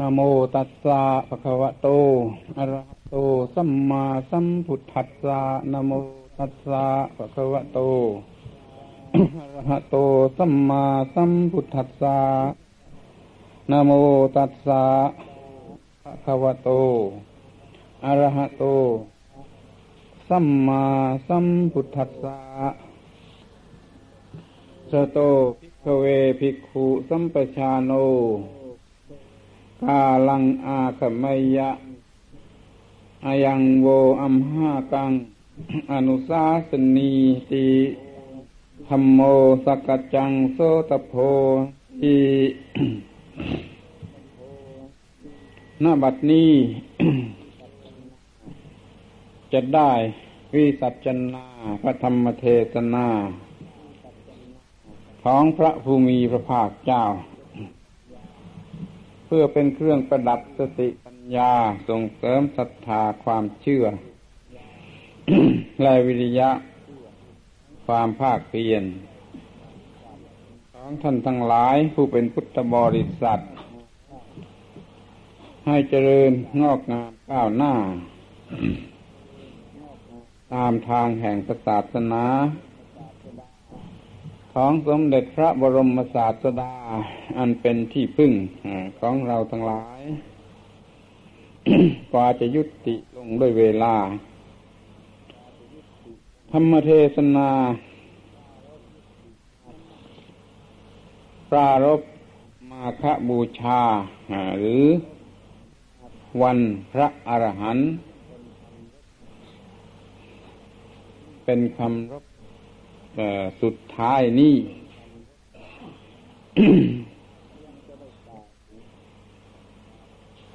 นโมตัสสะภะคะวะโต อะระหะโต สัมมาสัมพุทธัสสะนโมตัสสะภะคะวะโต อะระหะโต สัมมาสัมพุทธัสสะนโมตัสสะภะคะวะโต อะระหะโต สัมมาสัมพุทธัสสะสโตภิกขเวภิกขุสัมปชาโน กาลังอาคมยะอายังโวอัมหากัง อนุสาสนีติธรรมโมสกจังโสตโพทีหน้าบัดนี้ จะได้วิสัชนาพระธรรมเทศนา ของพระภูมิพระภาคเจ้า เพื่อเป็นเครื่องประดับสติปัญญาส่งเสริมศรัทธาความเชื่อ และวิริยะ ความภาคเพียรของท่านทั้งหลายผู้เป็นพุทธบริษัท ให้เจริญงอกงามก้าวหน้า ตามทางแห่งศาสนา ของสมเด็จพระบรมศาสดา อันเป็นที่พึ่งของเราทั้งหลาย กว่าจะยุติลงด้วยเวลา ธรรมเทศนา ปรารบมาคบูชา หรือวันพระอรหันต์เป็นคำรบ สุดท้ายนี้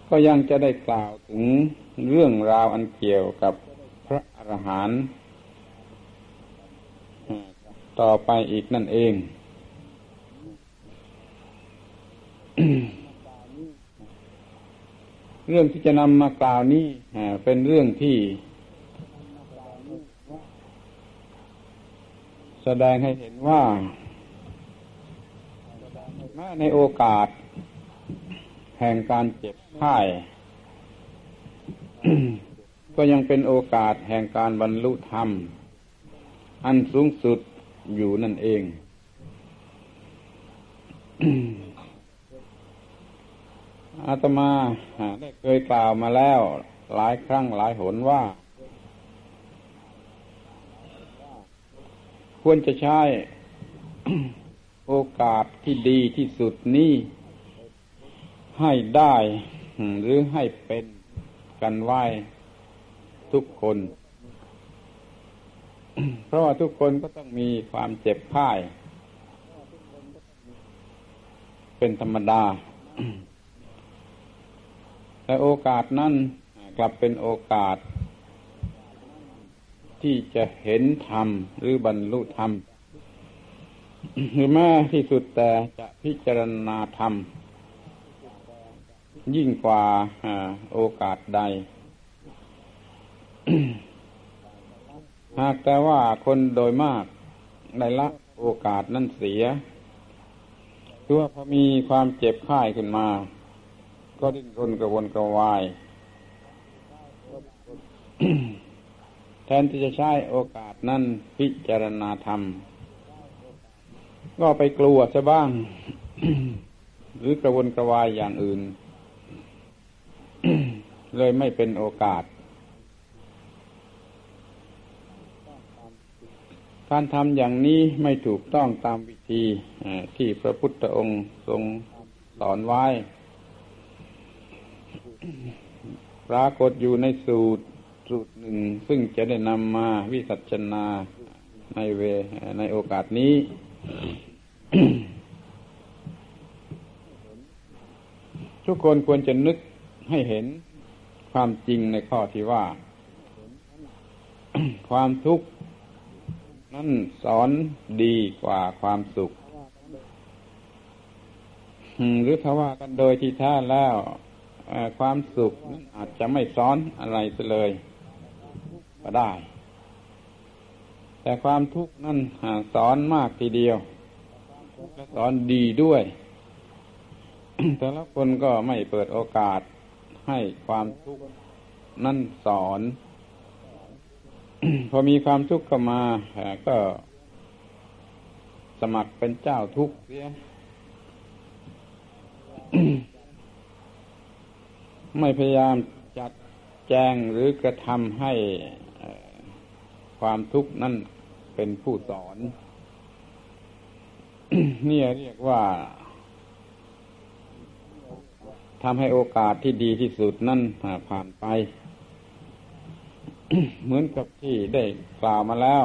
ก็ยังจะได้กล่าวถึงเรื่องราวอันเกี่ยวกับพระอรหันต์ต่อไปอีกนั่นเอง เรื่องที่จะนำมากล่าวนี้เป็นเรื่องที่ แสดงให้เห็นว่า แม้ในโอกาส แห่งการเจ็บไข้ก็ยังเป็นโอกาสแห่งการบรรลุธรรม อันสูงสุดอยู่นั่นเอง อาตมาได้เคยกล่าวมาแล้วหลายครั้งหลายหนว่า ควรจะใช้โอกาสที่ดีที่สุดนี้ให้ได้หรือให้เป็นกันไหวทุกคน เพราะว่าทุกคนก็ต้องมีความเจ็บไข้เป็นธรรมดา แต่โอกาสนั้นกลับเป็นโอกาส ที่จะเห็นธรรมหรือบรรลุธรรม หรือแม้ที่สุดแต่จะพิจารณาธรรม ยิ่งกว่าโอกาสใด หากแต่ว่าคนโดยมากได้ละโอกาสนั้นเสียคือว่าพอมีความเจ็บไข้ขึ้นมา ก็ดิ้นรนกระวนกระวาย ทนที่จะใช้โอกาสนั้นพิจารณาธรรม ก็ไปกลัวซะบ้าง หรือกระวนกระวายอย่างอื่น เลยไม่เป็นโอกาส การทำอย่างนี้ไม่ถูกต้องตามวิธีที่พระพุทธองค์ทรงสอนไว้ ปรากฏอยู่ในสูตร สูตรหนึ่งซึ่งจะได้นำมาวิสัชนาในเวในโอกาสนี้ ทุกคนควรจะนึกให้เห็นความจริงในข้อที่ว่า ความทุกข์นั้นสอนดีกว่าความสุข หรือถ้าว่ากันโดยที่แท้แล้วความสุขนั้นอาจจะไม่สอนอะไรเลย ก็ได้ แต่ความทุกข์นั่นสอนมากทีเดียวและสอนดีด้วย แต่ละคนก็ไม่เปิดโอกาสให้ความทุกข์นั่นสอน พอมีความทุกข์เข้ามาก็สมัครเป็นเจ้าทุกข์เสียไม่พยายามจัดแจงหรือกระทำให้ ความทุกข์นั่นเป็นผู้สอน นี่เรียกว่าทำให้โอกาสที่ดีที่สุดนั่นผ่านไป เหมือนกับที่ได้กล่าวมาแล้ว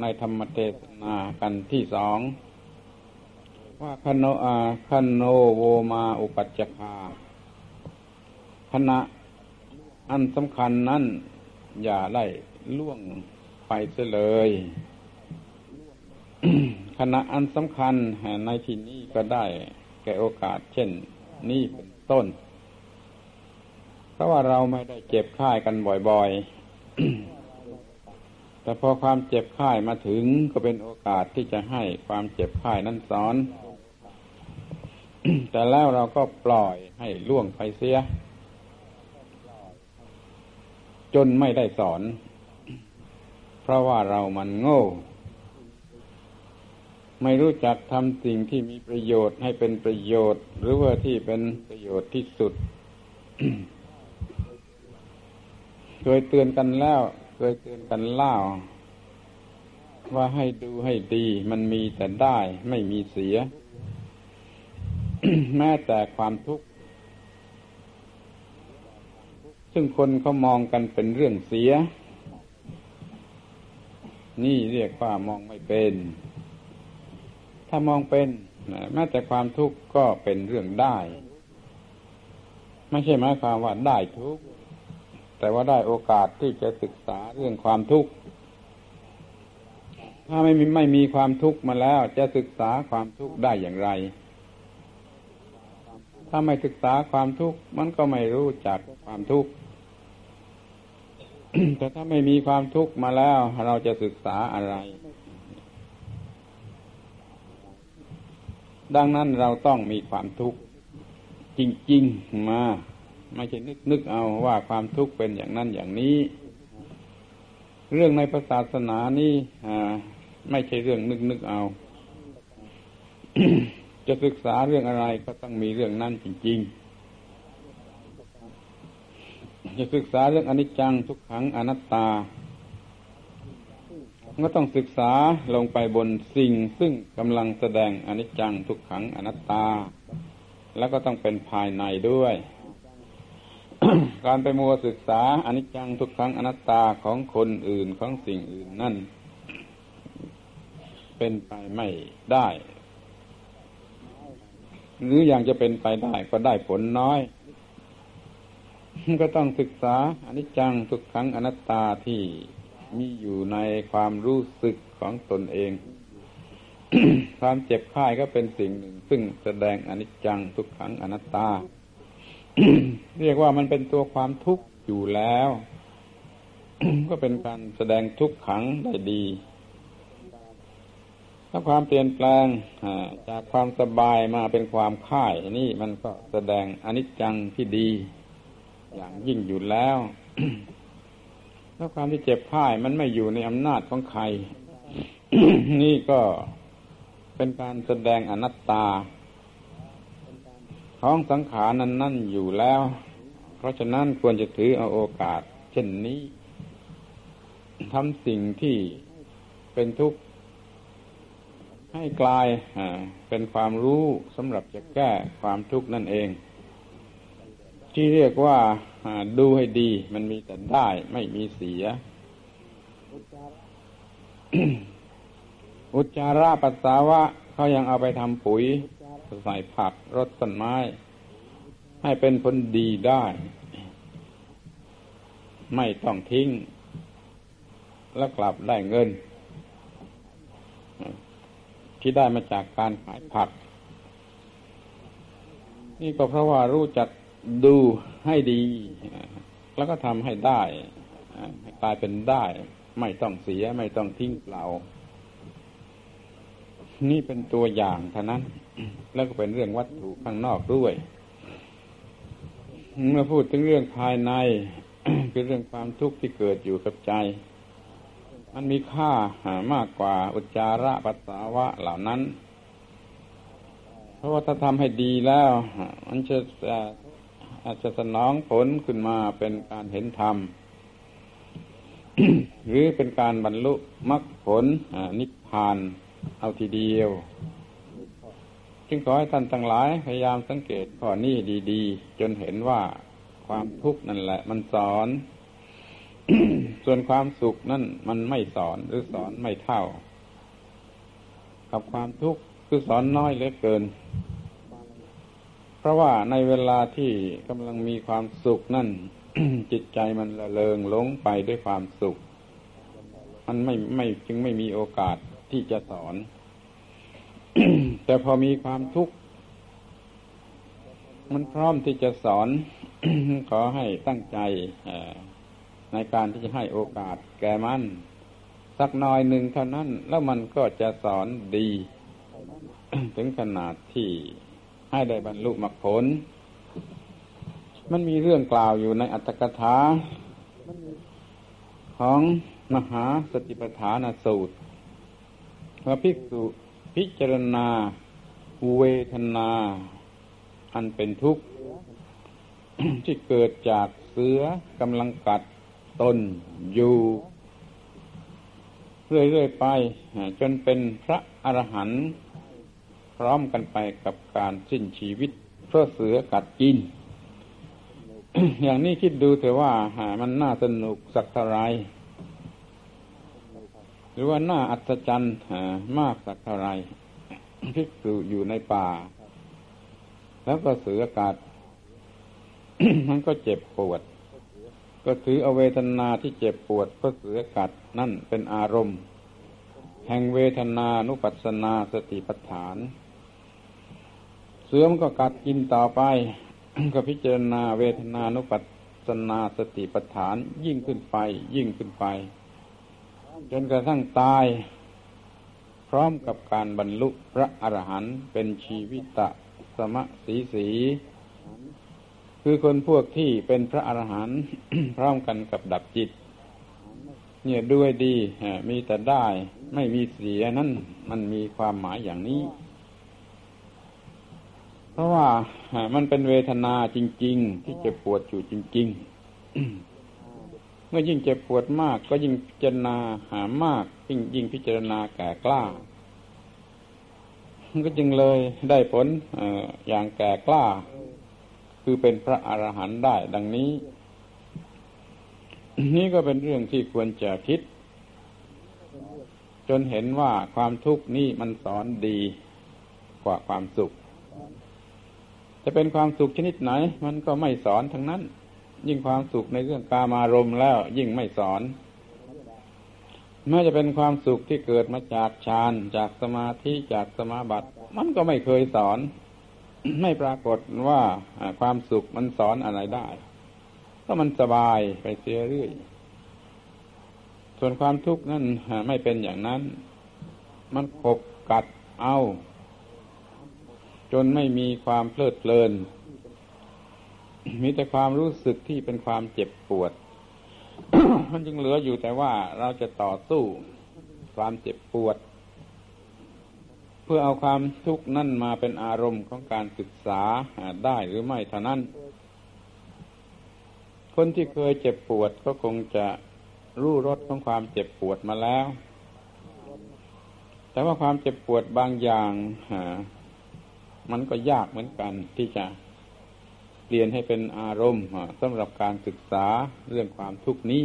ในธรรมเทศนากันที่สอง ว่าคโนอาคโนโวมาอุปัจจคาขณะอันสำคัญนั้นอย่าได้ล่วง ไปเสียเลย ขณะอันสำคัญในที่นี้ก็ได้แก่โอกาส เช่น นี้เป็นต้น เพราะว่าเราไม่ได้เจ็บค่ายกันบ่อยๆ แต่พอความเจ็บค่ายมาถึงก็เป็นโอกาสที่จะให้ความเจ็บค่ายนั้นสอน แต่แล้วเราก็ปล่อยให้ล่วงไปเสีย จนไม่ได้สอน เพราะว่าเรามันโง่ ไม่รู้จักทำสิ่งที่มีประโยชน์ให้เป็นประโยชน์ หรือว่าที่เป็นประโยชน์ที่สุดเคยเตือนกันแล้วเคยเตือนกันเล่าว่าให้ดูให้ดี มันมีแต่ได้ไม่มีเสีย แม้แต่ความทุกข์ ซึ่งคนเขามองกันเป็นเรื่องเสีย นี่เรียกว่ามองไม่เป็น ถ้ามองเป็นแม้แต่ความทุกข์ก็เป็นเรื่องได้ ไม่ใช่หมายความว่าได้ทุกข์แต่ว่าได้โอกาสที่จะศึกษาเรื่องความทุกข์ถ้าไม่มีไม่มีความทุกข์มาแล้วจะศึกษาความทุกข์ได้อย่างไร ถ้าไม่ศึกษาความทุกข์มันก็ไม่รู้จักความทุกข์ แต่ถ้าไม่มีความทุกข์มาแล้ว เราจะศึกษาอะไร ดังนั้นเราต้องมีความทุกข์จริง ๆ มาไม่ใช่นึกนึกเอาว่าความทุกข์เป็นอย่างนั้นอย่างนี้ เรื่องในศาสนานี่ไม่ใช่เรื่องนึกนึกเอา จะศึกษาเรื่องอะไรก็ต้องมีเรื่องนั้นจริง ๆ จะศึกษาเรื่องอนิจจังทุกขังอนัตตา ก็ต้องศึกษาลงไปบนสิ่งซึ่งกำลังแสดงอนิจจังทุกขังอนัตตา แล้วก็ต้องเป็นภายในด้วย การไปมัวศึกษาอนิจจังทุกขังอนัตตาของคนอื่นของสิ่งอื่นนั่น เป็นไปไม่ได้ หรืออย่างจะเป็นไปได้ก็ได้ผลน้อย ก็ต้องศึกษาอนิจจังทุกขังอนัตตาที่มีอยู่ในความรู้สึกของตนเอง ความเจ็บไข้ก็เป็นสิ่งหนึ่ง ซึ่งแสดงอนิจจังทุกขังอนัตตา เรียกว่ามันเป็นตัวความทุกข์อยู่แล้ว ก็เป็นการแสดงทุกขังได้ดีถ้าความเปลี่ยนแปลงจากความสบายมาเป็นความค่ายนี่มันก็แสดงอนิจจังที่ดี อย่างยิ่งอยู่แล้วแล้วความที่เจ็บพ่ายมันไม่อยู่ในอำนาจของใคร นี่ก็เป็นการแสดงอนัตตา ของสังขารนั้นนั่นอยู่แล้ว เพราะฉะนั้นควรจะถือเอาโอกาส เช่นนี้ทำสิ่งที่เป็นทุกข์ให้กลายเป็นความรู้สำหรับจะแก้ความทุกข์นั่นเอง ที่เรียกว่าดูให้ดี มันมีแต่ได้ไม่มีเสีย อุจจาระปัสสาวะเขายังเอาไปทำปุ๋ยใส่ผักรดต้นไม้ ให้เป็นผลดีได้ ไม่ต้องทิ้ง แล้วกลับได้เงิน ที่ได้มาจากการขายผัก นี่ก็เพราะว่ารู้จัก ดูให้ดี แล้วก็ทำให้ได้กลายเป็นได้ ไม่ต้องเสียไม่ต้องทิ้งเปล่า นี่เป็นตัวอย่างเท่านั้น แล้วก็เป็นเรื่องวัตถุข้างนอกด้วย เมื่อพูดถึงเรื่องภายในคือเรื่องความทุกข์ที่เกิดอยู่กับใจ มันมีค่ามากกว่าอุจจาระปัสสาวะเหล่านั้น เพราะว่าถ้าทำให้ดีแล้ว มันจะ อาจจะสนองผลขึ้นมาเป็นการเห็นธรรม หรือเป็นการบรรลุมรรคผลนิพพานเอาทีเดียว จึงขอให้ท่านทั้งหลายพยายามสังเกตข้อนี้ดีๆ จนเห็นว่าความทุกข์นั่นแหละ มันสอน ส่วนความสุขนั่นมันไม่สอนหรือสอนไม่เท่า กับความทุกข์คือสอนน้อยเหลือเกิน ราะว่าในเวลาที่กำลังมีความสุขนั่น จิตใจมันละเลงหลงไปด้วยความสุข มันไม่ไม่จึงไม่มีโอกาสที่จะสอน แต่พอมีความทุกข์ มันพร้อมที่จะสอน ขอให้ตั้งใจในการที่จะให้โอกาสแก่มันสักหน่อยหนึ่งเท่านั้น แล้วมันก็จะสอนดี ถึงขนาดที่ ให้ได้บรรลุมรรคผล มันมีเรื่องกล่าวอยู่ในอัตถกถาของมหาสติปัฏฐานสูตรว่าภิกษุพิจารณาเวทนา อันเป็นทุกข์ ที่เกิดจากเสือกำลังกัดตนอยู่ เรื่อยๆไป จนเป็นพระอรหันต์ พร้อมกันไปกับการสิ้นชีวิตเพราะเสือกัดกิน อย่างนี้คิดดูเถอะว่าหามันน่าสนุกสักเท่าไรหรือว่าน่าอัศจรรย์มากสักเท่าไรพิกษุอยู่ในป่า แล้วก็เสือกัดมันก็เจ็บปวด ก็ถือเอาเวทนาที่เจ็บปวดเพราะเสือกัดนั่นเป็นอารมณ์ แห่งเวทนานุปัสนาสติปัฏฐาน เสือมันก็กัดกินต่อไป ก็พิจารณาเวทนานุปัสนาสติปัฏฐานยิ่งขึ้นไป ยิ่งขึ้นไป จนกระทั่งตาย พร้อมกับการบรรลุพระอรหันต์เป็นชีวิตะสมะสีสีคือคนพวกที่เป็นพระอรหันต์พร้อมกันกับดับจิต เนี่ยด้วยดีมีแต่ได้ไม่มีเสียนั่นมันมีความหมายอย่างนี้ เพราะว่ามันเป็นเวทนาจริง ๆ ที่เจ็บปวดอยู่จริง ๆ เมื่อยิ่งเจ็บปวดมาก ก็ยิ่งพิจารณาหามาก ยิ่งยิ่งพิจารณาแก่กล้าก็จึงเลยได้ผลอย่างแก่กล้า คือเป็นพระอรหันต์ได้ ดังนี้ นี่ก็เป็นเรื่องที่ควรจะคิด จนเห็นว่าความทุกข์นี่มันสอนดีกว่าความสุข จะเป็นความสุขชนิดไหน มันก็ไม่สอนทั้งนั้น ยิ่งความสุขในเรื่องกามารมณ์แล้วยิ่งไม่สอนแม้จะเป็นความสุขที่เกิดมาจากฌานจากสมาธิจากสมาบัติ มันก็ไม่เคยสอน ไม่ปรากฏว่าความสุขมันสอนอะไรได้ก็มันสบายไปเสียเรื่อย ส่วนความทุกข์นั่นไม่เป็นอย่างนั้น มันขบกัดเอา จนไม่มีความเพลิดเพลิน มีแต่ความรู้สึกที่เป็นความเจ็บปวด มันจึงเหลืออยู่แต่ว่าเราจะต่อสู้ความเจ็บปวด เพื่อเอาความทุกข์นั่นมาเป็นอารมณ์ของการศึกษาได้หรือไม่เท่านั้น คนที่เคยเจ็บปวดก็คงจะรู้รสของความเจ็บปวดมาแล้ว แต่ว่าความเจ็บปวดบางอย่าง มันก็ยากเหมือนกันที่จะเปลี่ยนให้เป็นอารมณ์สำหรับการศึกษาเรื่องความทุกข์นี้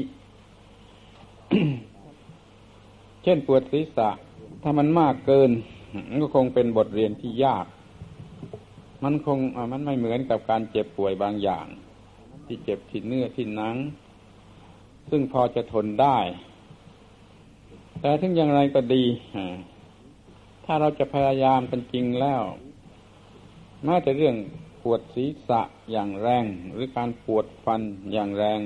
เช่นปวดศีรษะ ถ้ามันมากเกิน มันก็คงเป็นบทเรียนที่ยาก มันคงมันไม่เหมือนกับการเจ็บป่วยบางอย่าง ที่เจ็บที่เนื้อที่หนัง ซึ่งพอจะทนได้ แต่ถึงอย่างไรก็ดีถ้าเราจะพยายามกันจริงแล้ว แม้แต่เรื่องปวดศีรษะอย่างแรง หรือการปวดฟันอย่างแรง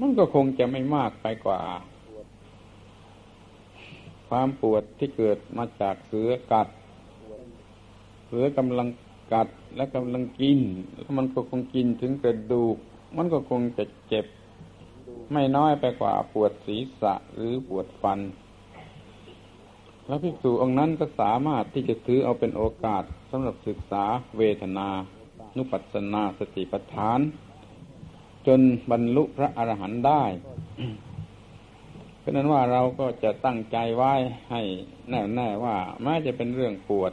มันก็คงจะไม่มากไปกว่า ความปวดที่เกิดมาจากเสือกัดเสือกำลังกัดและกำลังกิน แล้วมันก็คงกินถึงกระดูก มันก็คงจะเจ็บ ไม่น้อยไปกว่าปวดศีรษะหรือปวดฟัน แล้วภิกษุองค์นั้นก็สามารถที่จะถือเอาเป็นโอกาสสำหรับศึกษาเวทนา นุปัสสนาสติปัฏฐาน จนบรรลุพระอรหันต์ได้เพราะนั้นว่าเราก็จะตั้งใจไว้ให้แน่แน่ว่าแม้จะเป็นเรื่องปวด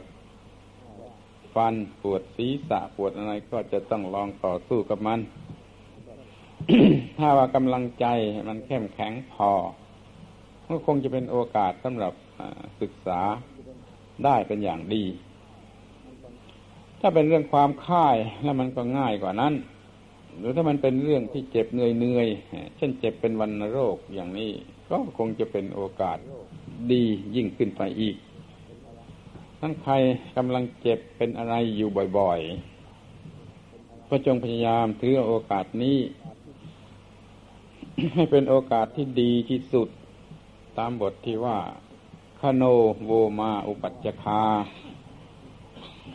ฟันปวดศีรษะปวดอะไรก็จะต้องลองต่อสู้กับมัน ถ้าว่ากำลังใจมันเข้มแข็งพอก็คงจะเป็นโอกาสสำหรับ ศึกษาได้เป็นอย่างดี ถ้าเป็นเรื่องความค่ายแล้วมันก็ง่ายกว่านั้น หรือถ้ามันเป็นเรื่องที่เจ็บเหนื่อยเนื่อยเช่นเจ็บเป็นวันโรคอย่างนี้ ก็คงจะเป็นโอกาสดียิ่งขึ้นไปอีกทั้นใครกำลังเจ็บเป็นอะไรอยู่บ่อยๆ ก็จงพยายามถือโอกาสนี้ ให้เป็นโอกาสที่ดีที่สุด ตามบทที่ว่า คโนโวมาอุปัจจคา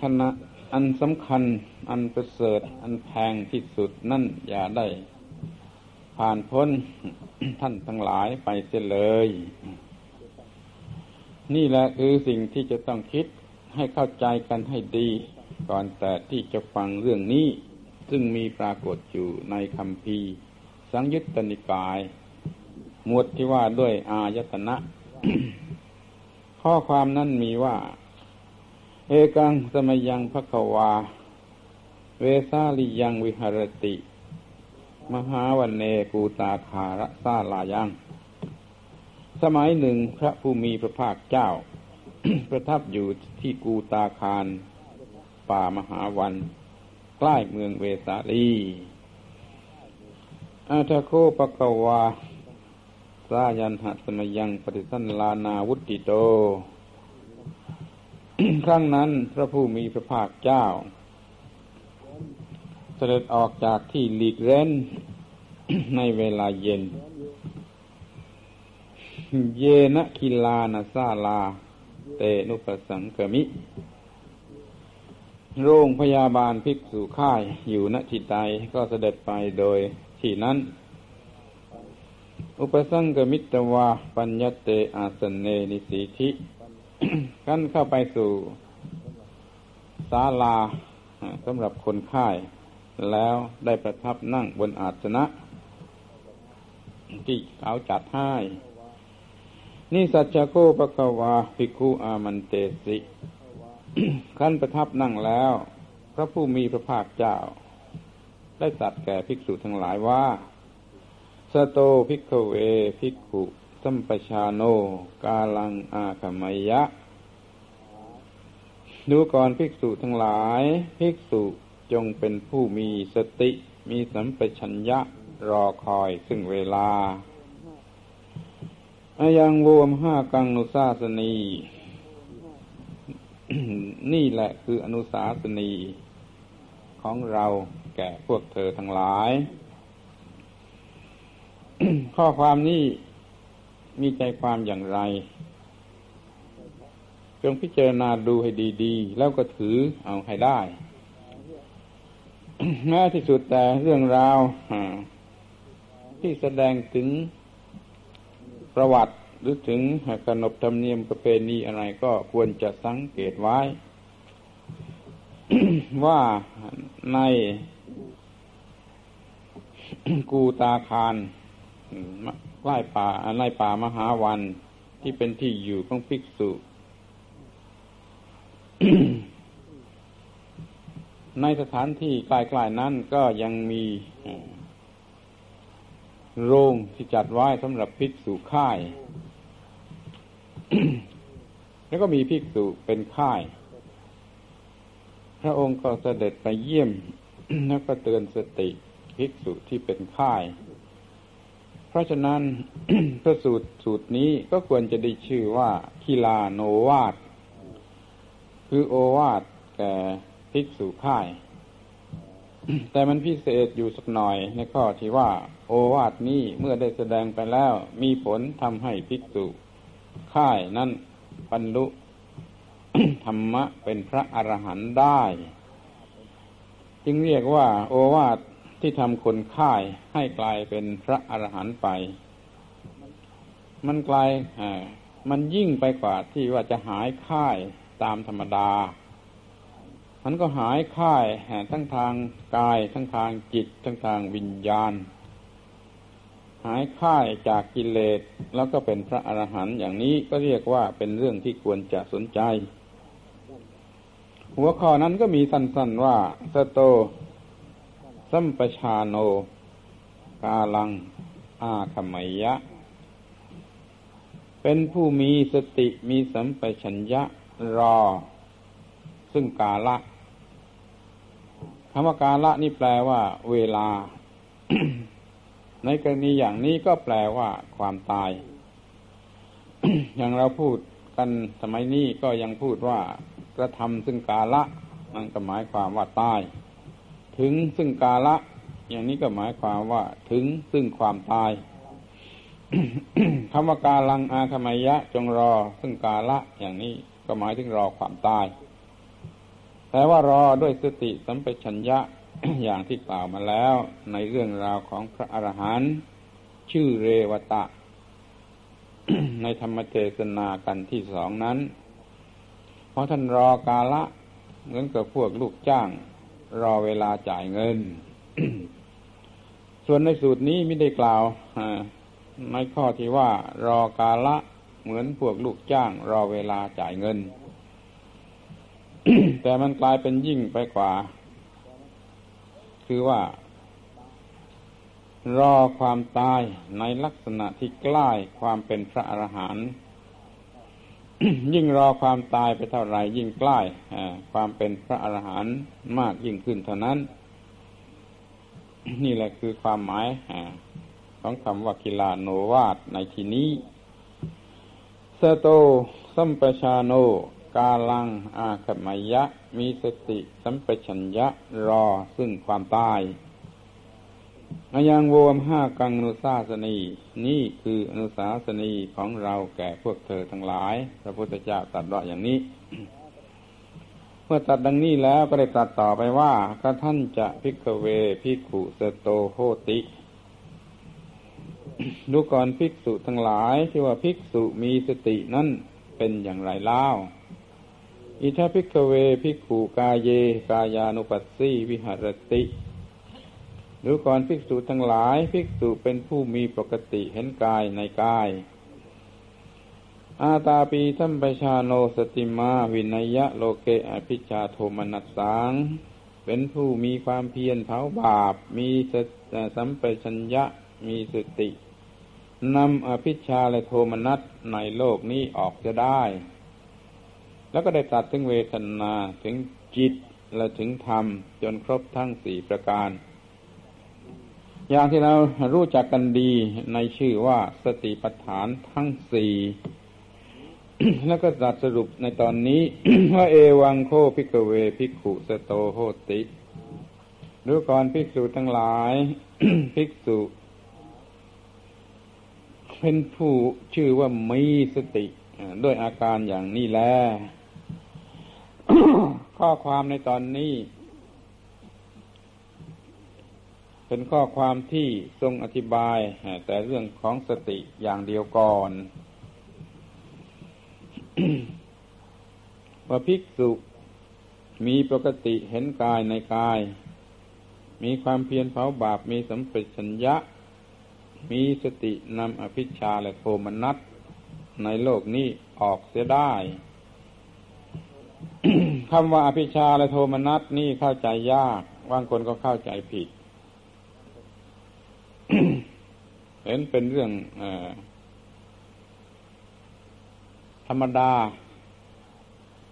ขณะอันสำคัญ อันประเสริฐ อันแพงที่สุดนั่นอย่าได้ ผ่านพ้นท่านทั้งหลายไปเสียเลย นี่แหละคือสิ่งที่จะต้องคิดให้เข้าใจกันให้ดี ก่อนแต่ที่จะฟังเรื่องนี้ ซึ่งมีปรากฏอยู่ในคำพีสังยุตตนิกาย หมวดที่ว่าด้วยอายตนะ ข้อความนั้นมีว่า เอกังสมยังพระควา เวสาลิยังวิหรติ มหาวันเนกูตาคาระซาลายัง สมัยหนึ่งพระผู้มีพระภาคเจ้า ประทับอยู่ที่กูตาคารป่ามหาวัน ใกล้เมืองเวสาลีอาทโคปะกวา สายันหัสมยังปฏิสันลานาวุติโต ครั้งนั้นพระผู้มีพระภาคเจ้า เสด็จออกจากที่หลีกเร้น ในเวลาเย็น เยนะคิลานาซาลา เตนุปสังกมิ โรงพยาบาลภิกษุค่ายอยู่ณที่ใดก็เสด็จไปโดยที่นั้น อุปสังกมิตวาปัญญเตอาสเนนิสิธิกันเข้าไปสู่ศาลาสำหรับคนไข้แล้วได้ประทับนั่งบนอาสนะ ที่เขาจัดให้นี่สัจจโกปะกวาภิกขุอามันเตสิขั้นประทับนั่งแล้ว พระผู้มีพระภาคเจ้า ได้ตัดแก่ภิกษุทั้งหลายว่า สโตภิกขเวภิกขุสัมปชาโน กาลังอาคมยะ ดูก่อนภิกษุทั้งหลาย ภิกษุจงเป็นผู้มีสติมีสัมปชัญญะรอคอยซึ่งเวลาอายังวมห้ากังนุสาสนี นี่แหละคืออนุสาสนี ของเราแก่พวกเธอทั้งหลาย ข้อความนี้มีใจความอย่างไร จงพิจารณาดูให้ดี ๆ แล้วก็ถือเอาให้ได้ แม้ที่สุดแต่เรื่องราวที่แสดงถึงประวัติหรือถึงขนบธรรมเนียมประเพณีอะไรก็ควรจะสังเกตไว้ ว่าในกูตาคาร ใกล้ป่าในป่ามหาวันที่เป็นที่อยู่ของภิกษุในสถานที่ใกล้ๆนั้นก็ยังมีโรงที่จัดไว้สำหรับภิกษุค่าย แล้วก็มีภิกษุเป็นค่าย พระองค์ก็เสด็จไปเยี่ยม แล้วก็เตือนสติภิกษุที่เป็นค่าย ราะฉะนั้นพระสูตรสูตรนี้ก็ควรจะได้ชื่อว่าคีลาโนวาดคือโอวาดแก่ภิกษุค่าย แต่มันพิเศษอยู่สักหน่อยในข้อที่ว่า โอวาทนี้เมื่อได้แสดงไปแล้วมีผลทำให้ภิกษุค่ายนั้นบรรลุธรรมะเป็นพระอรหันต์ได้ จึงเรียกว่า โอวาท ที่ทำคนค่ายให้กลายเป็นพระอรหันต์ไป มันกลายมันยิ่งไปกว่าที่ว่าจะหายค่ายตามธรรมดา มันก็หายค่ายทั้งทางกาย ทั้งทางจิต ทั้งทางวิญญาณ หายค่ายจากกิเลสแล้วก็เป็นพระอรหันต์อย่างนี้ก็เรียกว่าเป็นเรื่องที่ควรจะสนใจ หัวข้อนั้นก็มีสั้นๆว่าสโต สัมปชาโน กาลัง อาคมยะ เป็นผู้มีสติมีสัมปชัญญะรอ ซึ่งกาละคำว่ากาละนี่แปลว่า เวลา ในกรณีอย่างนี้ก็แปลว่า ความตาย อย่างเราพูดกันสมัยนี้ก็ยังพูดว่ากระทำซึ่งกาละนั่นก็หมายความว่าตาย ถึงซึ่งกาละ อย่างนี้ก็หมายความว่า ถึงซึ่งความตายคำว่ากาลังอาคมยะ จงรอ ซึ่งกาละ อย่างนี้ก็หมายถึงรอความตาย แต่ว่ารอด้วยสติสัมปชัญญะอย่างที่กล่าวมาแล้ว ในเรื่องราวของพระอรหันต์ชื่อเรวตะ ในธรรมเทศนากันที่สองนั้น เพราะท่านรอกาละ เหมือนกับพวกลูกจ้าง รอเวลาจ่ายเงิน ส่วนในสูตรนี้ไม่ได้กล่าวในข้อที่ว่ารอกาละเหมือนพวกลูกจ้าง รอเวลาจ่ายเงิน แต่มันกลายเป็นยิ่งไปกว่า คือว่า รอความตายในลักษณะที่ใกล้ความเป็นพระอรหันต์ ยิ่งรอความตายไปเท่าไรยิ่งใกล้ความเป็นพระอรหันต์มากยิ่งขึ้นเท่านั้น นี่แหละคือความหมายของคำว่ากิลาโนวาดในที่นี้สโตสัมปชาโน กาลังอาคมยะ มีสติสัมปชัญญะรอซึ่งความตาย อายังโวมห้ากังนุสาสนี นี่คืออนุสาสนีของเราแก่พวกเธอทั้งหลาย พระพุทธเจ้าตรัสว่าอย่างนี้ เมื่อตรัสดังนี้แล้วก็ได้ตรัสต่อไปว่ากถัญจะ ภิกขเว ภิกขุสโตโหติดูก่อนภิกษุทั้งหลายที่ว่าภิกษุมีสตินั่นเป็นอย่างไรเล่าอิธะ ภิกขเว ภิกขุกาเยกายานุปัสสีวิหะระติ ดูก่อนภิกษุทั้งหลายภิกษุเป็นผู้มีปกติเห็นกายในกาย อาตาปีทัมปชาโนสติมาวินัยะโลเกอภิชาโทมนัสสังเป็นผู้มีความเพียรเผาบาป มีสัมปชัญญะมีสตินำอภิชาและโทมนัสในโลกนี้ออกจะได้ แล้วก็ได้ตัดถึงเวทนาถึงจิตและถึงธรรมจนครบทั้งสี่ประการ อย่างที่เรารู้จักกันดีในชื่อว่าสติปัฏฐานทั้งสี่แล้วก็ตรัสสรุปในตอนนี้ ว่าเอวังโข ภิกขเว ภิกขุสโตโหติดูก่อนภิกษุทั้งหลาย ภิกษุ เป็นผู้ชื่อว่ามีสติด้วยอาการอย่างนี้แลข้อความในตอนนี้ เป็นข้อความที่ทรงอธิบาย แต่เรื่องของสติอย่างเดียวก่อน ว่าภิกษุมีปกติเห็นกายในกาย มีความเพียรเผาบาป มีสัมปชัญญะ มีสตินำอภิชาและโทมนัสในโลกนี้ออกเสียได้คำว่าอภิชาและโทมนัสนี่เข้าใจยากบางคนก็เข้าใจผิด เห็นเป็นเรื่องอธรรมดา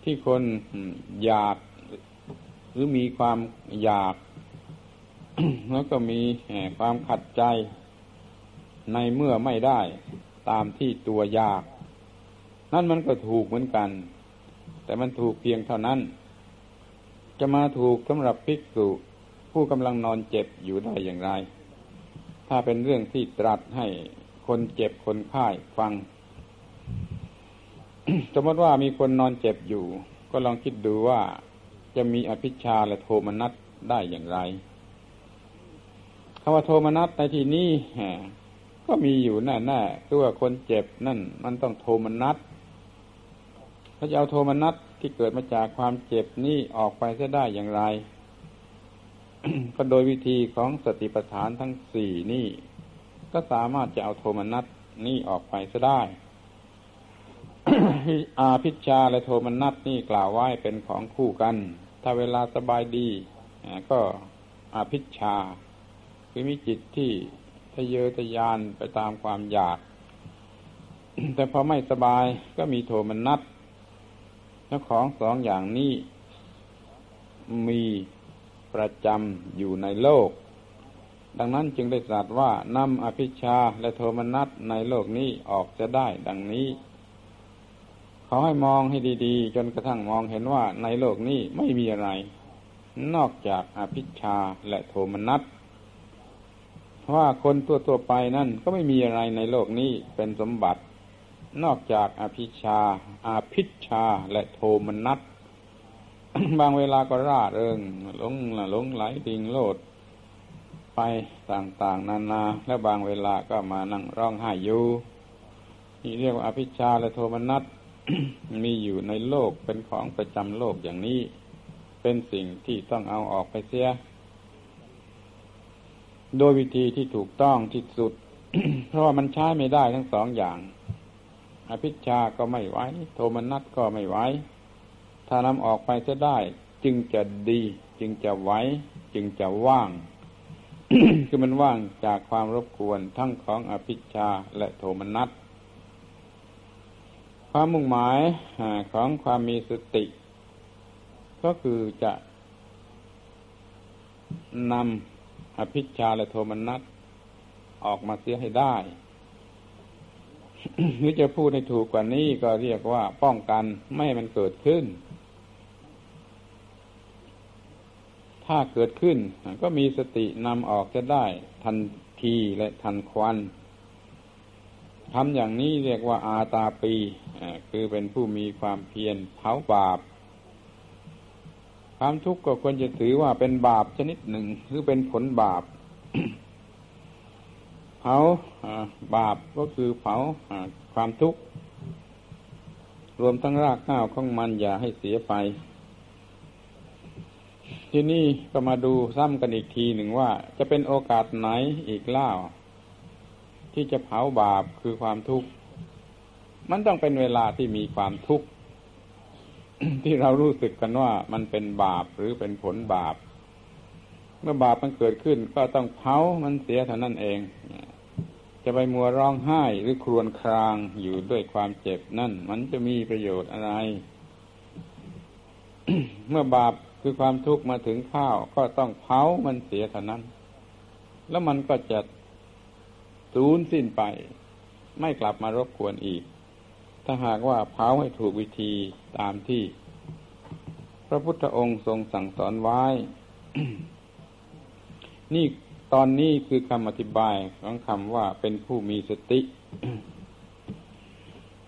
ที่คนอยากหรือมีความอยาก แล้วก็มีความขัดใจในเมื่อไม่ได้ตามที่ตัวอยาก นั่นมันก็ถูกเหมือนกัน แต่มันถูกเพียงเท่านั้น จะมาถูกสำหรับภิกษุผู้กำลังนอนเจ็บอยู่ได้อย่างไร ถ้าเป็นเรื่องที่ตรัสให้คนเจ็บคนไข้ฟัง สมมติว่ามีคนนอนเจ็บอยู่ ก็ลองคิดดูว่าจะมีอภิชาและโทมนัสได้อย่างไรคำว่าโทมนัสในที่นี้ก็มีอยู่แน่ๆคือว่าคนเจ็บนั่น มันต้องโทมนัสเขาจะเอาโทมนัสที่เกิดมาจากความเจ็บนี่ออกไปจะได้อย่างไร ก็โดยวิธีของสติปัฏฐานทั้งสี่นี่ ก็สามารถจะเอาโทมนัสนี่ออกไปจะได้ อาพิชาและโทมนัสนี่กล่าวไว้เป็นของคู่กัน ถ้าเวลาสบายดี ก็อาพิชา คือมีจิตที่ทะเยอทะยานไปตามความอยาก แต่พอไม่สบายก็มีโทมนัสเจ้าของสองอย่างนี้มี ประจำอยู่ในโลก ดังนั้นจึงได้ตรัสว่านำอภิชาและโทมนัสในโลกนี้ออกจะได้ดังนี้ ขอให้มองให้ดีๆ จนกระทั่งมองเห็นว่าในโลกนี้ไม่มีอะไร นอกจากอภิชาและโทมนัสว่าคนตัวตัวไปนั่นก็ไม่มีอะไรในโลกนี้เป็นสมบัติ นอกจากอภิชาอาพิชาและโทมนัส บางเวลาก็ร่าเริงหลงหลงไหลดิ่งโลด ไปต่างๆ นานา และบางเวลาก็มานั่งร้องไห้อยู่นี่เรียกว่าอภิชาและโทมนัสมีอยู่ในโลกเป็นของประจำโลกอย่างนี้ เป็นสิ่งที่ต้องเอาออกไปเสีย โดยวิธีที่ถูกต้องที่สุด เพราะว่ามันใช้ไม่ได้ทั้งสองอย่าง อภิชาก็ไม่ไหวโทมนัสก็ไม่ไหว ถ้านำออกไปจะได้ จึงจะดี จึงจะไหวจึงจะว่าง คือมันว่างจากความรบกวนทั้งของอภิชาและโทมนัสความมุ่งหมายของความมีสติ ก็คือจะนำอภิชาและโทมนัสออกมาเสียให้ได้หรือจะพูดให้ถูกกว่านี้ก็เรียกว่าป้องกันไม่ให้มันเกิดขึ้น ถ้าเกิดขึ้นก็มีสตินำออกจะได้ทันทีและทันควันทำอย่างนี้เรียกว่าอาตาปีคือเป็นผู้มีความเพียรเผาบาป ความทุกข์ก็ควรจะถือว่าเป็นบาปชนิดหนึ่งหรือเป็นผลบาป เผาบาปก็คือเผาความทุกข์ รวมทั้งรากข้าวของมันอย่าให้เสียไป ที่นี่ก็มาดูซ้ำกันอีกทีหนึ่งว่า จะเป็นโอกาสไหนอีกเล่า ที่จะเผาบาปคือความทุกข์ มันต้องเป็นเวลาที่มีความทุกข์ ที่เรารู้สึกกันว่ามันเป็นบาปหรือเป็นผลบาป เมื่อบาปมันเกิดขึ้น ก็ต้องเผามันเสียเท่านั้นเอง จะไปมัวร้องไห้หรือครวญครางอยู่ด้วยความเจ็บนั่น มันจะมีประโยชน์อะไร เมื่อบาป คือความทุกข์มาถึงข้าวก็ต้องเผามันเสียเท่านั้น แล้วมันก็จะสูญสิ้นไป ไม่กลับมารบกวนอีก ถ้าหากว่าเผาให้ถูกวิธีตามที่ พระพุทธองค์ทรงสั่งสอนไว้ นี่ตอนนี้คือคำอธิบายของคำว่าเป็นผู้มีสติ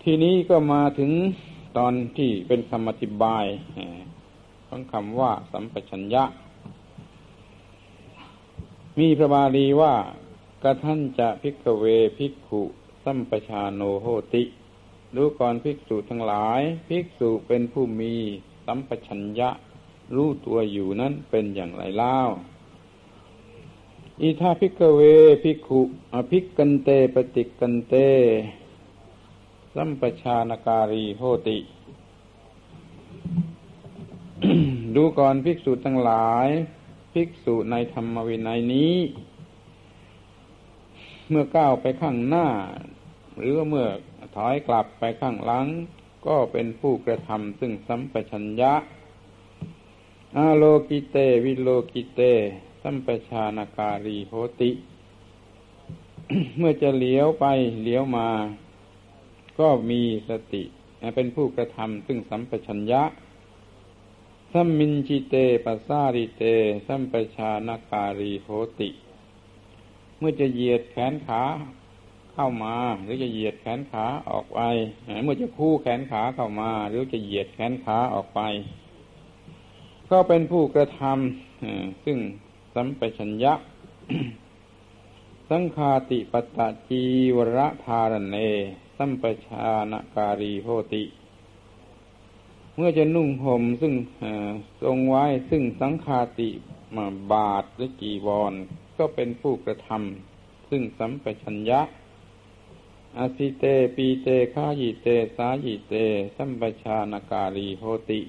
ทีนี้ก็มาถึงตอนที่เป็นคำอธิบาย ของคำว่า สัมปชัญญะ มีพระบาลีว่ากระท่านจะพิกเวพิกขุสัมปชาโนโหติดูก่อนภิกษุทั้งหลาย ภิกษุเป็นผู้มีสัมปชัญญะ รู้ตัวอยู่นั้นเป็นอย่างไรเล่าอีทาภิกเวภิกขุอภิกกันเตปฏิกันเต สัมปชานการีโหติ ดูก่อนภิกษุทั้งหลาย ภิกษุในธรรมวินัยนี้ เมื่อก้าวไปข้างหน้า หรือเมื่อถอยกลับไปข้างหลัง ก็เป็นผู้กระทำซึ่งสัมปชัญญะอาโลกิเต วิโลกิเต สัมปชานาการีโหติ เมื่อจะเลี้ยวไปเลี้ยวมา ก็มีสติ เป็นผู้กระทำซึ่งสัมปชัญญะ สัมมินจิเตปัสสาริเต สัมปชานาการีโหติ เมื่อจะเหยียดแขนขาเข้ามา หรือจะเหยียดแขนขาออกไป เมื่อจะคู่แขนขาเข้ามา หรือจะเหยียดแขนขาออกไป ก็เป็นผู้กระทำซึ่งสัมปชัญญะ สังคาติปตะจีวรธารเน สัมปชานการีโหติ เมื่อจะนุ่งห่มซึ่งทรงไว้ซึ่งสังคาติมาบาทหรือจีวร ก็เป็นผู้กระทำซึ่งสัมปชัญญะอาสิเตปีเตฆายิเต สายิเต สัมปชานการีโหติ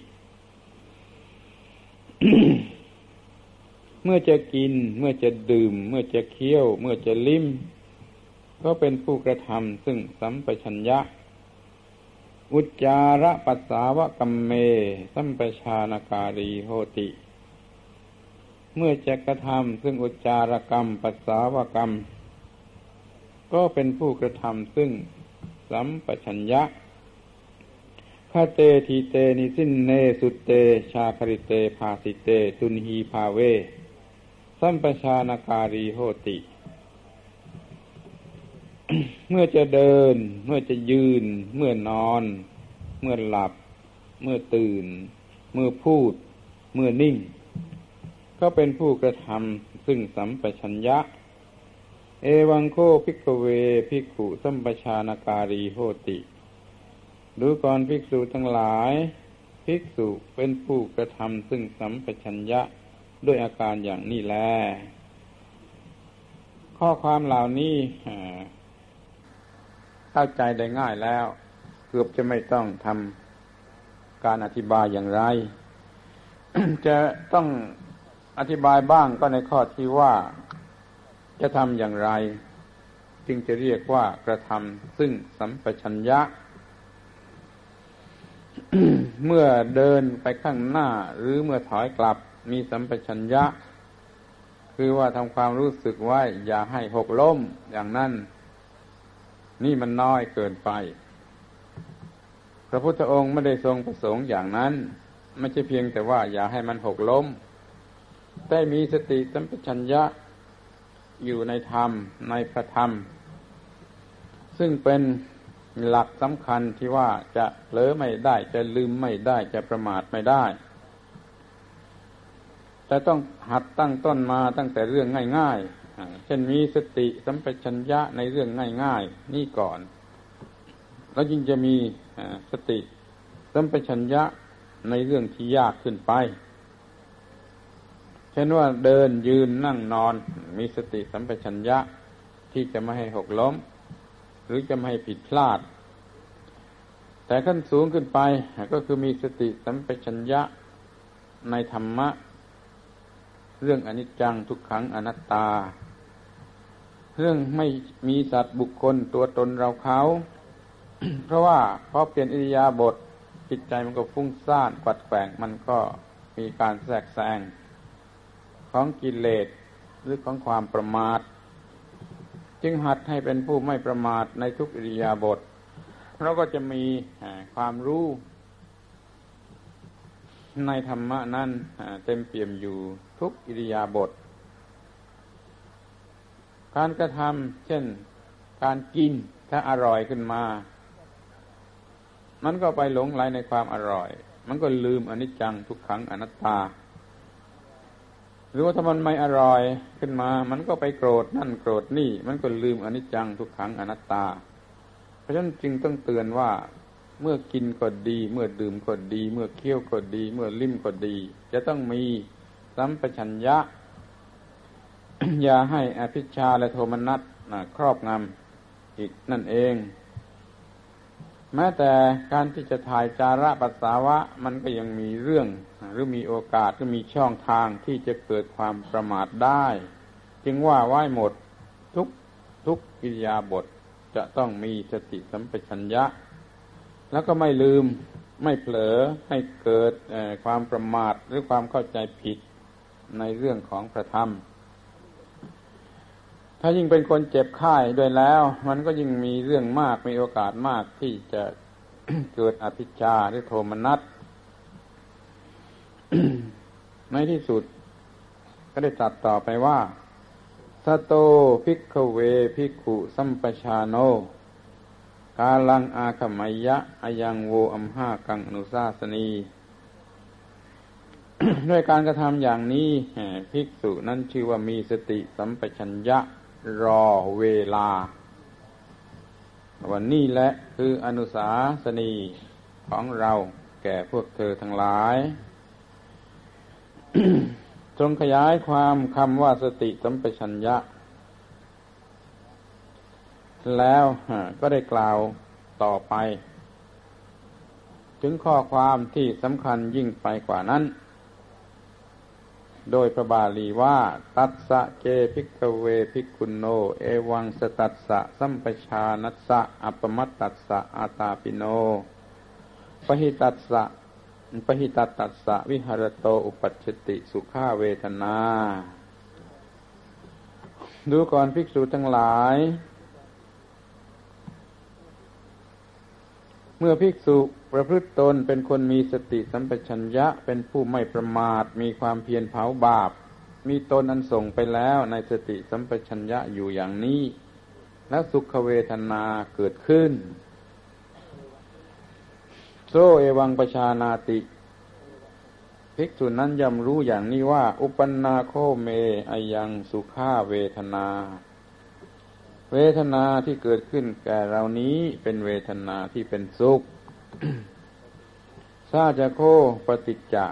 เมื่อจะกิน เมื่อจะดื่ม เมื่อจะเคี้ยว เมื่อจะลิ้ม ก็เป็นผู้กระทำซึ่งสัมปชัญญะ อุจจาระปัสสาวะกัมเม สัมปชานการีโหติ เมื่อจะกระทำซึ่งอุจจารกรรม ปัสสาวกรรม ก็เป็นผู้กระทำซึ่งสัมปชัญญะคาเตทีเตนิสินเนสุเต ชาคริเตภาสิเต ตุนหีภาเว สัมปชานการีโหติ เมื่อจะเดิน เมื่อจะยืน เมื่อนอน เมื่อหลับ เมื่อตื่น เมื่อพูด เมื่อนิ่ง ก็เป็นผู้กระทำซึ่งสัมปชัญญะ เอวังโคภิกเวภิกขุสัมปชานาการีโหติดูก่อนภิกษุทั้งหลาย ภิกษุเป็นผู้กระทำซึ่งสัมปชัญญะด้วยอาการอย่างนี้แล ข้อความเหล่านี้ เข้าใจได้ง่ายแล้ว เกือบจะไม่ต้องทำการอธิบายอย่างไร จะต้องอธิบายบ้างก็ในข้อที่ว่าจะทำอย่างไร จึงจะเรียกว่ากระทำซึ่งสัมปชัญญะ เมื่อเดินไปข้างหน้าหรือเมื่อถอยกลับมีสัมปชัญญะ คือว่าทำความรู้สึกไว้ อย่าให้หกล้มอย่างนั้น นี่มันน้อยเกินไป พระพุทธองค์ไม่ได้ทรงประสงค์อย่างนั้น ไม่ใช่เพียงแต่ว่าอย่าให้มันหกล้มแต่มีสติสัมปชัญญะอยู่ในธรรมในพระธรรม ซึ่งเป็นหลักสำคัญที่ว่าจะเผลอไม่ได้จะลืมไม่ได้จะประมาทไม่ได้แต่ต้องหัดตั้งต้นมาตั้งแต่เรื่องง่าย เช่นมีสติสัมปชัญญะในเรื่องง่าย ๆ นี่ก่อน แล้วยิ่งจะมีสติสัมปชัญญะในเรื่องที่ยากขึ้นไป เช่นว่าเดินยืนนั่งนอน มีสติสัมปชัญญะที่จะไม่ให้หกล้ม หรือจะไม่ให้ผิดพลาด แต่ขั้นสูงขึ้นไปก็คือมีสติสัมปชัญญะในธรรมะ เรื่องอนิจจังทุกขังอนัตตา เรื่องไม่มีสัตว์บุคคลตัวตนเราเขา เพราะว่าพอเปลี่ยนอิริยาบถจิตใจมันก็ฟุ้งซ่านกวัดแกงมันก็มีการแทรกแซงของกิเลสหรือของความประมาท จึงหัดให้เป็นผู้ไม่ประมาทในทุกอิริยาบถเราก็จะมีความรู้ในธรรมะนั้นเต็มเปี่ยมอยู่ทุกอิริยาบถ การกระทำเช่นการกินถ้าอร่อยขึ้นมา มันก็ไปหลงไหลในความอร่อย มันก็ลืมอนิจจังทุกขังอนัตตา หรือว่าถ้ามันไม่อร่อยขึ้นมา มันก็ไปโกรธนั่นโกรธนี่ มันก็ลืมอนิจจังทุกขังอนัตตา เพราะฉะนั้นจึงต้องเตือนว่าเมื่อกินก็ดี เมื่อดื่มก็ดี เมื่อเคี้ยวก็ดี เมื่อลิ้มก็ดี จะต้องมีสัมปชัญญะ อย่าให้อภิชาและโทมนัสครอบงำอีกนั่นเอง แม้แต่การที่จะถ่ายจาระปัสสาวะมันก็ยังมีเรื่อง หรือมีโอกาสหรือมีช่องทางที่จะเกิดความประมาทได้ จึงว่าไหว้หมดทุกทุกกิริยาบทจะต้องมีสติสัมปชัญญะ แล้วก็ไม่ลืมไม่เผลอให้เกิดความประมาทหรือความเข้าใจผิดในเรื่องของพระธรรม ถ้ายิ่งเป็นคนเจ็บไข้ด้วยแล้ว มันก็ยิ่งมีเรื่องมากมีโอกาสมากที่จะเกิดอภิชาหรือโทมนัสในที่สุด ก็ได้ตัดต่อไปว่าสโตภิกขเวภิกขุสัมปชาโน กาลังอาคมัยยะอายังโวอัมหากังอนุสาสนี ด้วยการกระทำอย่างนี้ภิกษุนั้นชื่อว่ามีสติสัมปชัญญะ รอเวลา วันนี้แหละคืออนุสาสนีของเราแก่พวกเธอทั้งหลายทรงขยายความคำว่าสติสัมปชัญญะ แล้วก็ได้กล่าวต่อไป ถึงข้อความที่สำคัญยิ่งไปกว่านั้น โดยพระบาลีว่า ตัสสะเจพิกเวพิกุโน เอวังสตัสสะสัมปชานัสสะอัปมัตตัสสะอาตาปิโนปหิตัสสะปหิตตัสสะวิหารโตอุปัชติสุขาเวทนา ดูก่อนภิกษุทั้งหลาย เมื่อภิกษุประพฤติตนเป็นคนมีสติสัมปชัญญะเป็นผู้ไม่ประมาท มีความเพียรเผาบาป มีตนอันส่งไปแล้วในสติสัมปชัญญะอยู่อย่างนี้ แล้วสุขเวทนาเกิดขึ้น โซเอวังประชานาติภิกษุนั้นย่อมรู้อย่างนี้ว่า อุปนาโคเมอยังสุขาเวทนา เวทนาที่เกิดขึ้นแก่เรานี้เป็นเวทนาที่เป็นสุขซาจะโคปฏิจจะ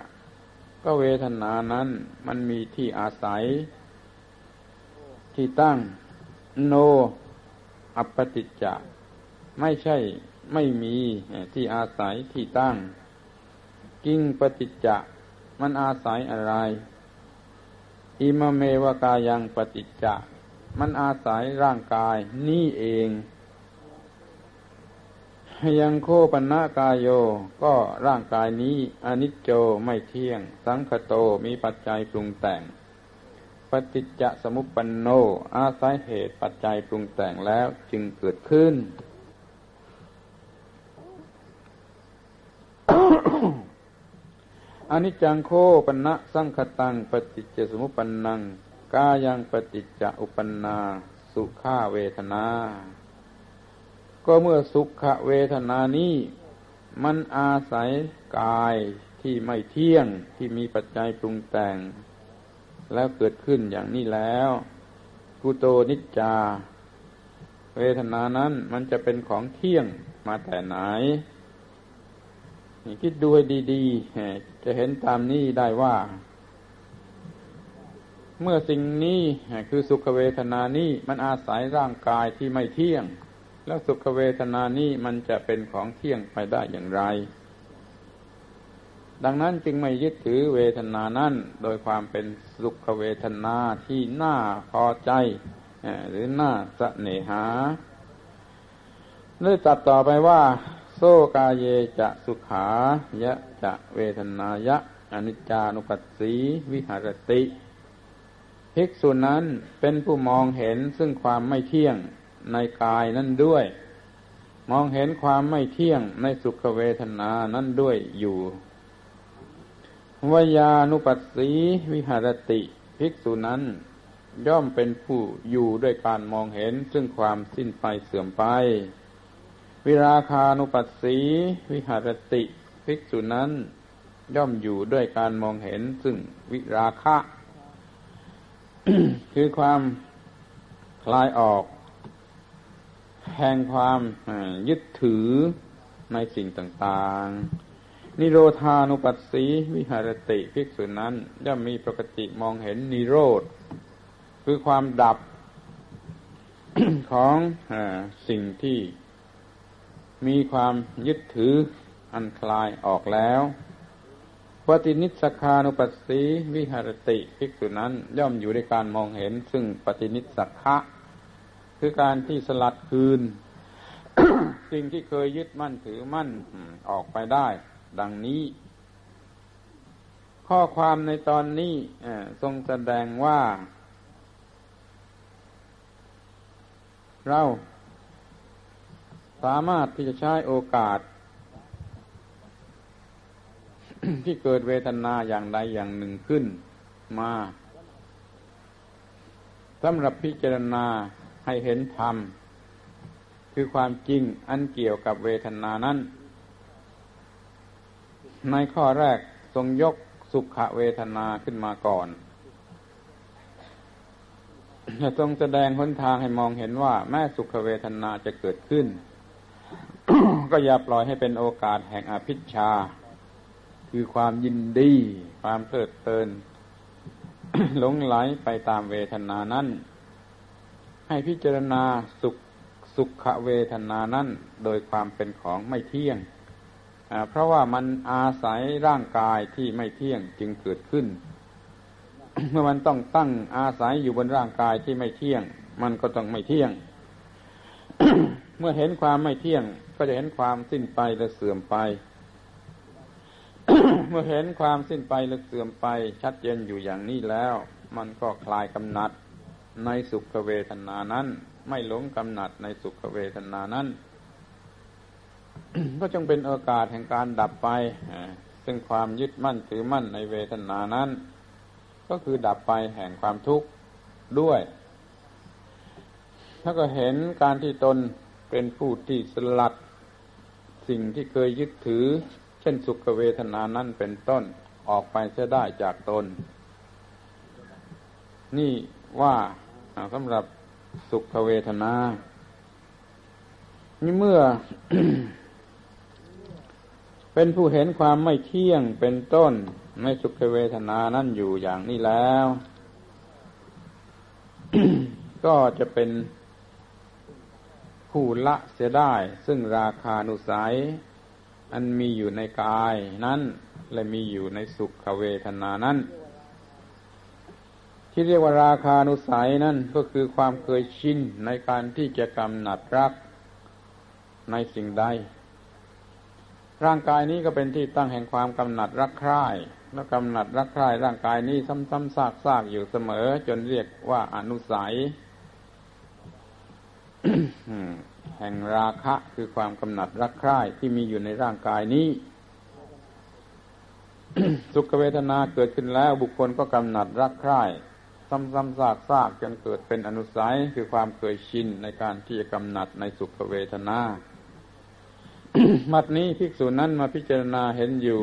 ก็เวทนานั้นมันมีที่อาศัย ที่ตั้ง โน อัปปติจจะไม่ใช่ไม่มีที่อาศัยที่ตั้ง กิ้งปฏิจจะมันอาศัยอะไร อิมเมวกายังปฏิจจะ มันอาศัยร่างกายนี่เอง ยังโคปันากายโย ก็ร่างกายนี้อนิจโจไม่เที่ยง สังคโตมีปัจจัยปรุงแต่ง ปฏิจจสมุปปนโน อาศัยเหตุปัจจัยปรุงแต่งแล้วจึงเกิดขึ้นอนิจจังโคปนะสังคตัง ปฏิจจสมุปันนัง กายังปฏิจจอุปนา สุขาเวทนา ก็เมื่อสุขเวทนานี้มันอาศัยกายที่ไม่เที่ยงที่มีปัจจัยปรุงแต่ง แล้วเกิดขึ้นอย่างนี้แล้วกุโตนิจจา เวทนานั้นมันจะเป็นของเที่ยงมาแต่ไหนคิดดูให้ดีๆจะเห็นตามนี้ได้ว่า เมื่อสิ่งนี้คือสุขเวทนานี้มันอาศัยร่างกายที่ไม่เที่ยง แล้วสุขเวทนานี้มันจะเป็นของเที่ยงไปได้อย่างไร ดังนั้นจึงไม่ยึดถือเวทนานั้นโดยความเป็นสุขเวทนาที่น่าพอใจ หรือน่าสเนหาเลยตัดต่อไปว่า โซกาเยจะสุขายะจะเวทนายะอนิจจานุปัสสีวิหารติ ภิกษุนั้นเป็นผู้มองเห็นซึ่งความไม่เที่ยงในกายนั่นด้วย มองเห็นความไม่เที่ยงในสุขเวทนานั่นด้วยอยู่วยานุปัสสีวิหารติ ภิกษุนั้น ย่อมเป็นผู้อยู่ด้วยการมองเห็นซึ่งความสิ้นไปเสื่อมไป วิราคานุปัสสีวิหารติ ภิกษุนั้น ย่อมอยู่ด้วยการมองเห็นซึ่งวิราคะ คือความคลายออก แห่งความยึดถือในสิ่งต่างๆ นิโรธานุปัสสีวิหารติภิกษุนั้น ย่อมมีปกติมองเห็นนิโรธ คือความดับของอสิ่งที่มีความยึดถืออันคลายออกแล้ว ปฏินิสคานุปัสสีวิหารติภิกษุนั้นย่อมอยู่ในการมองเห็น ซึ่งปฏินิสักะคือการที่สลัดคืน สิ่งที่เคยยึดมั่นถือมั่นออกไปได้ ดังนี้ ข้อความในตอนนี้ทรงแสดงว่า เราสามารถที่จะใช้โอกาส ที่เกิดเวทนาอย่างใดอย่างหนึ่งขึ้นมาสำหรับพิจารณาให้เห็นธรรม คือความจริงอันเกี่ยวกับเวทนานั้น ในข้อแรกทรงยกสุขเวทนาขึ้นมาก่อนจะทรงแสดงหนทางให้มองเห็นว่า แม้สุขเวทนาจะเกิดขึ้น ก็อย่าปล่อยให้เป็นโอกาสแห่งอภิชา คือความยินดี ความเพลิดเพลินหลงไหลไปตามเวทนานั้น ให้พิจารณาสุขสุขเวทนานั้นโดยความเป็นของไม่เที่ยง เพราะว่ามันอาศัยร่างกายที่ไม่เที่ยงจึงเกิดขึ้น เมื่อมันต้องตั้งอาศัยอยู่บนร่างกายที่ไม่เที่ยง มันก็ต้องไม่เที่ยง เมื่อเห็นความไม่เที่ยงก็จะเห็นความสิ้นไปและเสื่อมไป เมื่อเห็นความสิ้นไปหรือเสื่อมไปชัดเจนอยู่อย่างนี้แล้ว มันก็คลายกำหนัดในสุขเวทนานั้น ไม่หลงกำหนัดในสุขเวทนานั้น ก็จงเป็นโอกาสแห่งการดับไปซึ่งความยึดมั่นถือมั่นในเวทนานั้น ก็คือดับไปแห่งความทุกข์ด้วยถ้าก็เห็นการที่ตนเป็นผู้ที่สลัด สิ่งที่เคยยึดถือ ช่นสุขเวทนานั้นเป็นต้นออกไปเสียได้จากตน นี่ว่าสำหรับสุขเวทนา นี่เมื่อ เป็นผู้เห็นความไม่เที่ยงเป็นต้นในสุขเวทนานั้นอยู่อย่างนี้แล้ว ก็จะเป็นผู้ละเสียได้ ซึ่งราคานุสัย อันมีอยู่ในกายนั้น และมีอยู่ในสุขเวทนานั้น ที่เรียกว่าราคานุสัยนั่นก็คือความเคยชินในการที่จะกำหนัดรักในสิ่งใด ร่างกายนี้ก็เป็นที่ตั้งแห่งความกำหนัดรักใคร่แล้วกำหนัดรักใคร่ร่างกายนี้ซ้ำๆซากๆอยู่เสมอ จนเรียกว่าอนุสัย แห่งราคะคือความกำหนัดรักใคร่ที่มีอยู่ในร่างกายนี้ สุขเวทนาเกิดขึ้นแล้วบุคคลก็กำหนัดรักใคร่ซ้ำๆซากๆจนเกิดเป็นอนุสัยคือความเคยชินในการที่จะกำหนัดในสุขเวทนา มัดนี้ภิกษุนั้นมาพิจารณาเห็นอยู่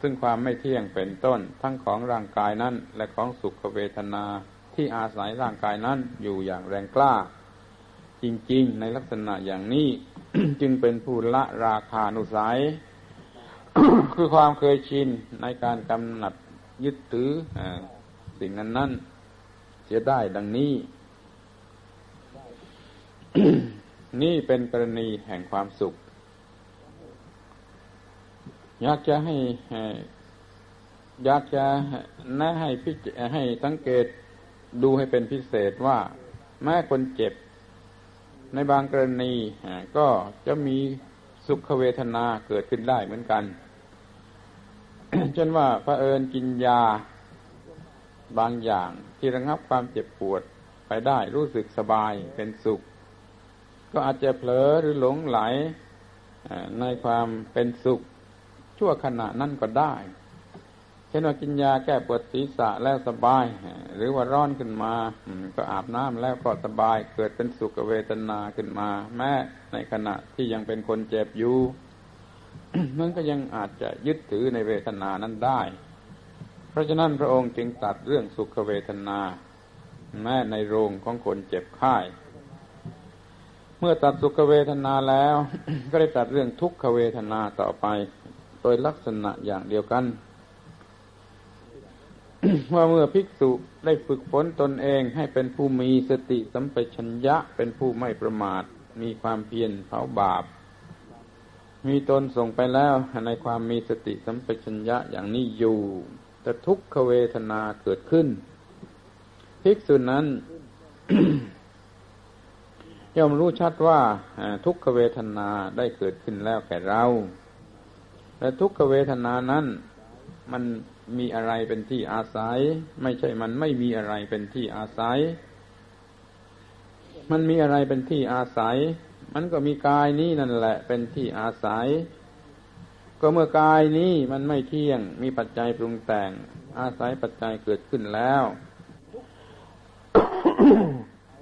ซึ่งความไม่เที่ยงเป็นต้น ทั้งของร่างกายนั้น และของสุขเวทนาที่อาศัยร่างกายนั้นอยู่อย่างแรงกล้า จริง ๆ ในลักษณะอย่างนี้ จึงเป็นผู้ละราคานุสัย คือความเคยชินในการกำหนัดยึดถืออสิ่งนั้นนั้นเสียได้ดังนี้ นี่เป็นกรณีแห่งความสุข อยากจะให้อยากจะแนะให้พิให้สังเกตดูให้เป็นพิเศษว่า แม้คนเจ็บ ในบางกรณีก็จะมีสุขเวทนาเกิดขึ้นได้เหมือนกัน เช่นว่าพระเอิญกินยาบางอย่างที่ระงับความเจ็บปวดไปได้รู้สึกสบายเป็นสุข ก็อาจจะเผลอหรือหลงไหลในความเป็นสุข ชั่วขณะนั้นก็ได้ เช่นว่ากินยาแก้ปวดศีรษะแล้วสบาย หรือว่าร้อนขึ้นมาก็อาบน้ำแล้วก็สบาย เกิดเป็นสุขเวทนาขึ้นมา แม้ในขณะที่ยังเป็นคนเจ็บอยู่มันก็ยังอาจจะยึดถือในเวทนานั้นได้ เพราะฉะนั้นพระองค์จึงตัดเรื่องสุขเวทนา แม้ในโรงของคนเจ็บไข้เมื่อตัดสุขเวทนาแล้ว ก็ได้ตัดเรื่องทุกขเวทนาต่อไป โดยลักษณะอย่างเดียวกัน ว่าเมื่อภิกษุได้ฝึกฝนตนเองให้เป็นผู้มีสติสัมปชัญญะเป็นผู้ไม่ประมาท มีความเพียรเผาบาป มีตนส่งไปแล้วในความมีสติสัมปชัญญะอย่างนี้อยู่แต่ทุกขเวทนาเกิดขึ้น ภิกษุนั้นย่อมรู้ชัดว่าทุกขเวทนาได้เกิดขึ้นแล้วแก่เรา และทุกขเวทนานั้นมัน มีอะไรเป็นที่อาศัย ไม่ใช่มันไม่มีอะไรเป็นที่อาศัย มันมีอะไรเป็นที่อาศัย มันก็มีกายนี้นั่นแหละเป็นที่อาศัย ก็เมื่อกายนี้มันไม่เที่ยง มีปัจจัยปรุงแต่ง อาศัยปัจจัยเกิดขึ้นแล้ว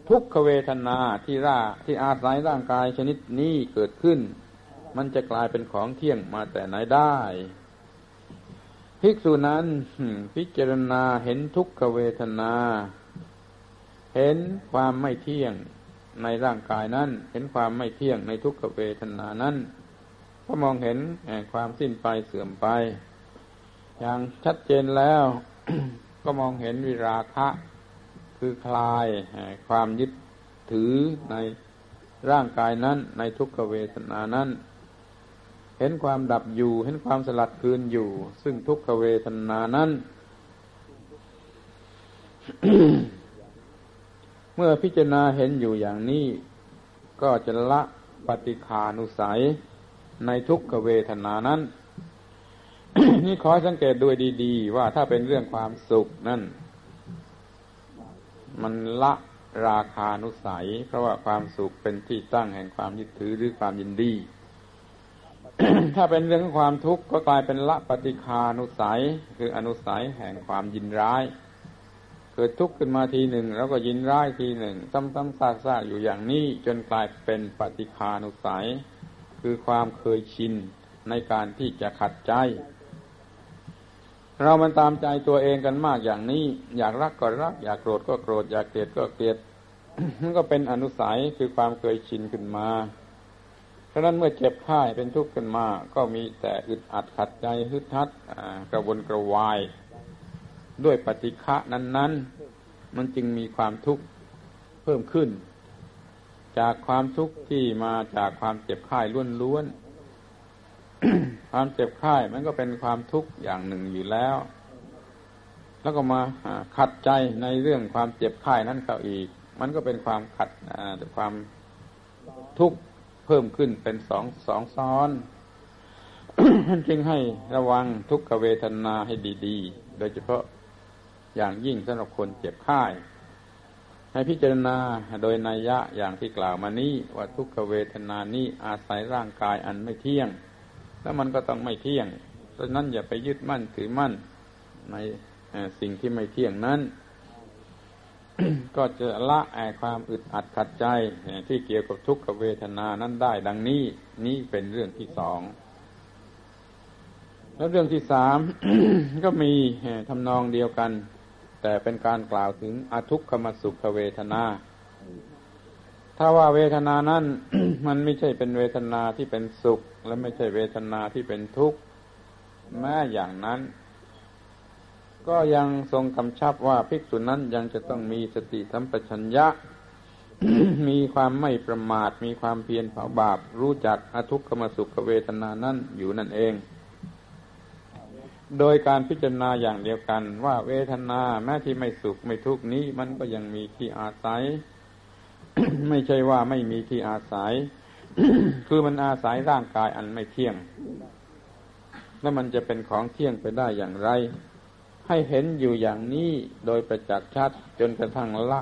ทุกขเวทนาที่ร่าที่อาศัยร่างกายชนิดนี้เกิดขึ้น มันจะกลายเป็นของเที่ยงมาแต่ไหนได้ ภิกษุนั้นพิจารณาเห็นทุกขเวทนา เห็นความไม่เที่ยงในร่างกายนั้น เห็นความไม่เที่ยงในทุกขเวทนานั้นก็มองเห็นความสิ้นไปเสื่อมไป อย่างชัดเจนแล้ว ก็มองเห็นวิราคะ คือคลายความยึดถือในร่างกายนั้น ในทุกขเวทนานั้น เห็นความดับอยู่ เห็นความสลัดคืนอยู่ ซึ่งทุกขเวทนานั้น เมื่อพิจารณาเห็นอยู่อย่างนี้ ก็จะละปฏิคานุสัยในทุกขเวทนานั้น นี่ขอสังเกตด้วยดี ๆ ว่าถ้าเป็นเรื่องความสุขนั่น มันละราคานุสัย เพราะว่าความสุขเป็นที่ตั้งแห่งความยึดถือหรือความยินดี ถ้าเป็นเรื่องความทุกข์ก็กลายเป็นละปฏิคานุสัย คืออนุสัยแห่งความยินร้าย เกิดทุกข์ขึ้นมาทีหนึ่ง แล้วก็ยินร้ายทีหนึ่ง ซ้ำๆซากๆอยู่อย่างนี้จนกลายเป็นปฏิคานุสัย คือความเคยชินในการที่จะขัดใจ เรามันตามใจตัวเองกันมากอย่างนี้ อยากรักก็รัก อยากโกรธก็โกรธ อยากเกลียดก็เกลียดมันก็เป็นอนุสัยคือความเคยชินขึ้นมา ฉะนั้นเมื่อเจ็บไข้เป็นทุกข์ขึ้นมา ก็มีแต่อึดอัดขัดใจฮึดทัดกระวนกระวาย ด้วยปฏิฆะนั้น ๆ มันจึงมีความทุกข์เพิ่มขึ้น จากความทุกข์ที่มาจากความเจ็บไข้ล้วนๆความเจ็บไข้มันก็เป็นความทุกข์อย่างหนึ่งอยู่แล้ว แล้วก็มาขัดใจในเรื่องความเจ็บไข้นั้นเขาอีก มันก็เป็นความขัดความทุกข์ เพิ่มขึ้นเป็นสองสองซ้อนจึงให้ระวังทุกขเวทนาให้ดีๆ โดยเฉพาะอย่างยิ่งสำหรับคนเจ็บไข้ให้พิจารณาโดยนัยยะอย่างที่กล่าวมานี้ว่าทุกขเวทนานี้อาศัยร่างกายอันไม่เที่ยง แล้วมันก็ต้องไม่เที่ยงเพราะนั้นอย่าไปยึดมั่นถือมั่นในสิ่งที่ไม่เที่ยงนั้น ก็จะละแอความอึดอัดขัดใจ ที่เกี่ยวกับทุกขเวทนานั้นได้ดังนี้ นี่เป็นเรื่องที่สอง แล้วเรื่องที่สามก็มีทำนองเดียวกัน แต่เป็นการกล่าวถึงอทุกขมสุขเวทนา ถ้าว่าเวทนานั้นมันไม่ใช่เป็นเวทนาที่เป็นสุข และไม่ใช่เวทนาที่เป็นทุกข์แม้อย่างนั้น ก็ยังทรงกำชับว่าภิกษุนั้นยังจะต้องมีสติสัมปชัญญะ มีความไม่ประมาท มีความเพียรเผาบาป รู้จักอทุกขมสุขเวทนานั้นอยู่นั่นเอง โดยการพิจารณาอย่างเดียวกันว่าเวทนาแม้ที่ไม่สุขไม่ทุกนี้มันก็ยังมีที่อาศัย ไม่ใช่ว่าไม่มีที่อาศัย คือมันอาศัยร่างกายอันไม่เที่ยง แล้วมันจะเป็นของเที่ยงไปได้อย่างไร ให้เห็นอยู่อย่างนี้โดยประจักษ์ชัดจนกระทั่งละ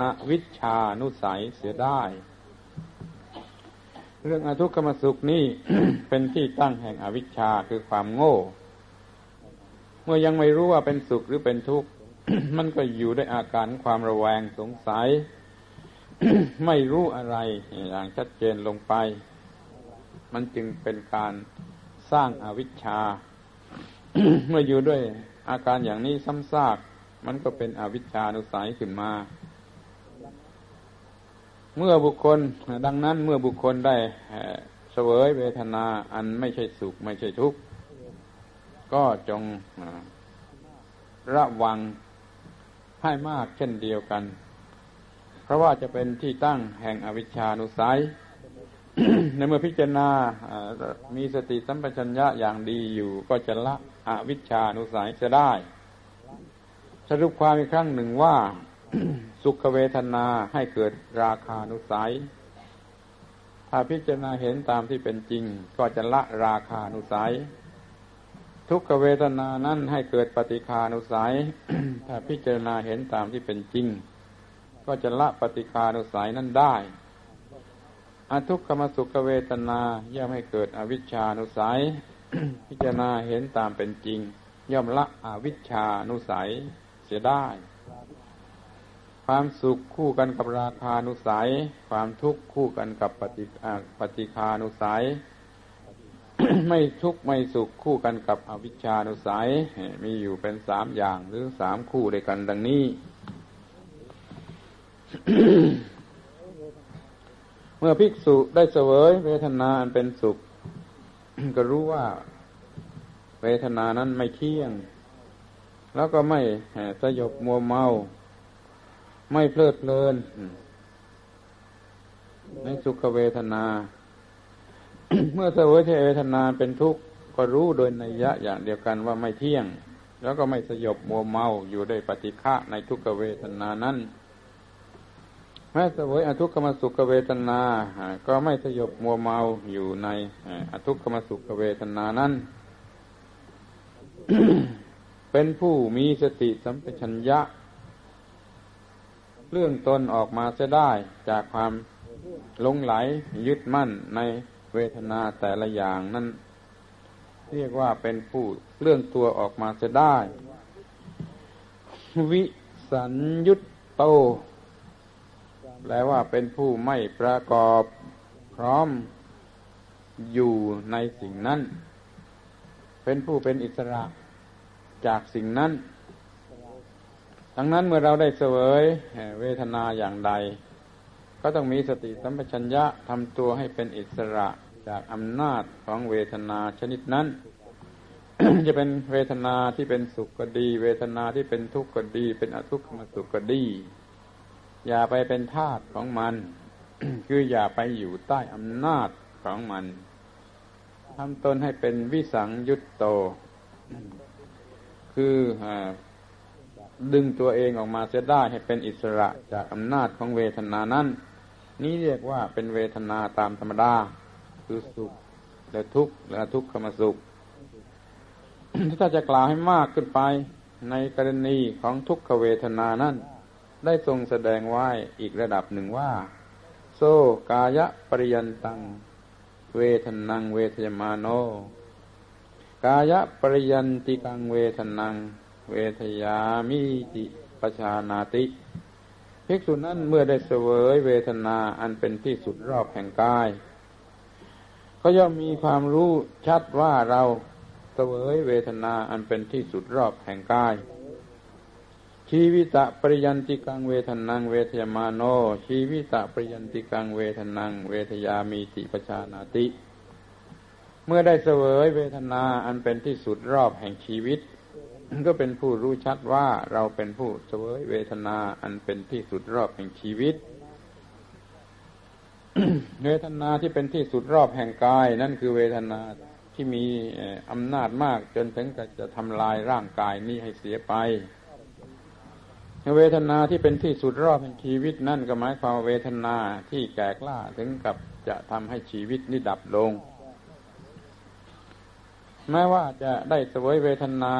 อวิชชานุสัยเสียได้ เรื่องอทุกขมสุขนี่ เป็นที่ตั้งแห่งอวิชชาคือความโง่ เมื่อยังไม่รู้ว่าเป็นสุขหรือเป็นทุกข์ มันก็อยู่ด้วยอาการความระแวงสงสัย ไม่รู้อะไรอย่างชัดเจนลงไป มันจึงเป็นการสร้างอาวิชชา เมื่ออยู่ด้วย อาการอย่างนี้ซ้ำซากมันก็เป็นอวิชชานุสัยขึ้นมา เมื่อบุคคลดังนั้นเมื่อบุคคลได้เสวยเวทนาอันไม่ใช่สุขไม่ใช่ทุกข์ก็จงระวังให้มากเช่นเดียวกัน เพราะว่าจะเป็นที่ตั้งแห่งอวิชชานุสัย ในเมื่อพิจารณามีสติสัมปชัญญะอย่างดีอยู่ก็จะละ อวิชชานุสัยจะได้ สรุปความอีกครั้งหนึ่งว่า สุขเวทนาให้เกิดราคานุสัย ถ้าพิจารณาเห็นตามที่เป็นจริง ก็จะละราคานุสัย ทุกขเวทนานั้นให้เกิดปฏิคานุสัย ถ้าพิจารณาเห็นตามที่เป็นจริง ก็จะละปฏิคานุสัยนั้นได้อทุกขมสุขเวทนาย่อมให้เกิดอวิชชานุสัย พิจารณาเห็นตามเป็นจริง ย่อมละอวิชชานุสัยเสียได้ ความสุขคู่กันกับราคานุสัย ความทุกข์คู่กันกับปฏิปฏิคานุสัย ไม่ทุกข์ไม่สุขคู่กันกับอวิชชานุสัย มีอยู่เป็นสามอย่างหรือสามคู่ด้วยกันดังนี้เมื่อภิกษุได้เสวยเวทนาอันเป็นสุข ก็รู้ว่าเวทนานั้นไม่เที่ยง แล้วก็ไม่สยบมัวเมา ไม่เพลิดเพลิน ในสุขเวทนา เมื่อเสวยเวทนาเป็นทุกข์ก็รู้โดยในยะอย่างเดียวกันว่าไม่เที่ยง แล้วก็ไม่สยบมัวเมาอยู่ได้ปฏิฆะในทุกขเวทนานั้น แม้เสวยอทุกขมสุขเวทนา ก็ไม่สยบมัวเมาอยู่ในอทุกขมสุขเวทนานั้น เป็นผู้มีสติสัมปชัญญะเรื่องตนออกมาจะได้จากความลงไหลยึดมั่นในเวทนาแต่ละอย่างนั้น เรียกว่าเป็นผู้เรื่องตัวออกมาจะได้ วิสัญยุตโต แปลว่าเป็นผู้ไม่ประกอบพร้อมอยู่ในสิ่งนั้น เป็นผู้เป็นอิสระจากสิ่งนั้น ดังนั้นเมื่อเราได้เสวยเวทนาอย่างใด ก็ต้องมีสติสัมปชัญญะทำตัวให้เป็นอิสระจากอำนาจของเวทนาชนิดนั้น จะเป็นเวทนาที่เป็นสุขก็ดี เวทนาที่เป็นทุกข์ก็ดี เป็นอทุกขมสุขก็ดี อย่าไปเป็นทาสของมัน คืออย่าไปอยู่ใต้อำนาจของมันทำตนให้เป็นวิสังยุตโต คือดึงตัวเองออกมาเสียได้ให้เป็นอิสระจากอำนาจของเวทนานั้น นี้เรียกว่าเป็นเวทนาตามธรรมดา คือสุขและทุกข์และทุกขมสุข ถ้าจะกล่าวให้มากขึ้นไปในกรณีของทุกขเวทนานั้น ได้ทรงแสดงไว้อีกระดับหนึ่งว่า โซกายะปริยันตัง เวทนังเวทยมาโน กายะปริยันติกังเวทนัง เวทยามิติปชานาติภิกษุนั้นเมื่อได้เสวยเวทนาอันเป็นที่สุดรอบแห่งกาย ก็ย่อมมีความรู้ชัดว่าเราเสวยเวทนาอันเป็นที่สุดรอบแห่งกาย ชีวิตะปริยันติกังเวทนังเวทยมาโน ชีวิตะปริยันติกังเวทนัง เวทยามีติปชานาติ เมื่อได้เสวยเวทนาอันเป็นที่สุดรอบแห่งชีวิต ก็เป็นผู้รู้ชัดว่าเราเป็นผู้เสวยเวทนาอันเป็นที่สุดรอบแห่งชีวิต เวทนาที่เป็นที่สุดรอบแห่งกาย นั่นคือเวทนาที่มีอำนาจมากจนถึงกับจะทำลายร่างกายนี้ให้เสียไป เวทนาที่เป็นที่สุดรอบแห่งชีวิตนั่นก็หมายความเวทนาที่แก่กล้าถึงกับจะทำให้ชีวิตนี้ดับลง แม้ว่าจะได้สวยเวทนา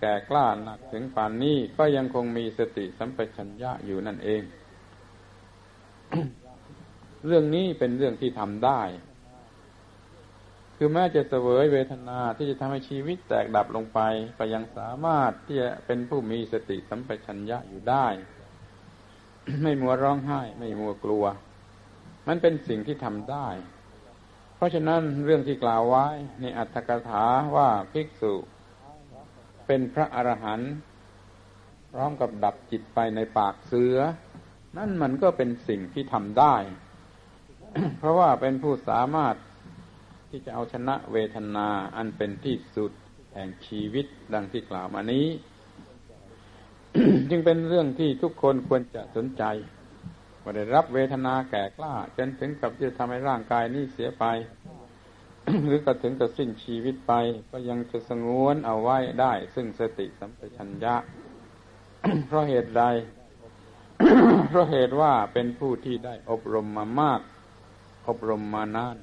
แก่กล้าหนักถึงป่านนี้ก็ยังคงมีสติสัมปชัญญะอยู่นั่นเอง เรื่องนี้เป็นเรื่องที่ทำได้ คือแม้จะเสวยเวทนาที่จะทำให้ชีวิตแตกดับลงไป ก็ยังสามารถที่จะเป็นผู้มีสติสัมปชัญญะอยู่ได้ ไม่มัวร้องไห้ ไม่มัวกลัว มันเป็นสิ่งที่ทำได้ เพราะฉะนั้นเรื่องที่กล่าวไว้ในอัตถกถาว่าภิกษุเป็นพระอรหันต์พร้อมกับดับจิตไปในปากเสือ นั่นมันก็เป็นสิ่งที่ทำได้ เพราะว่าเป็นผู้สามารถ ที่จะเอาชนะเวทนาอันเป็นที่สุดแห่งชีวิตดังที่กล่าวมานี้ จึงเป็นเรื่องที่ทุกคนควรจะสนใจว่าได้รับเวทนาแก่กล้าจนถึงกับจะทำให้ร่างกายนี้เสียไป หรือก็ถึงกับสิ้นชีวิตไป ก็ยังจะสงวนเอาไว้ได้ ซึ่งสติสัมปชัญญะ เพราะเหตุใด เพราะเหตุว่าเป็นผู้ที่ได้อบรมมามาก อบรมมานาน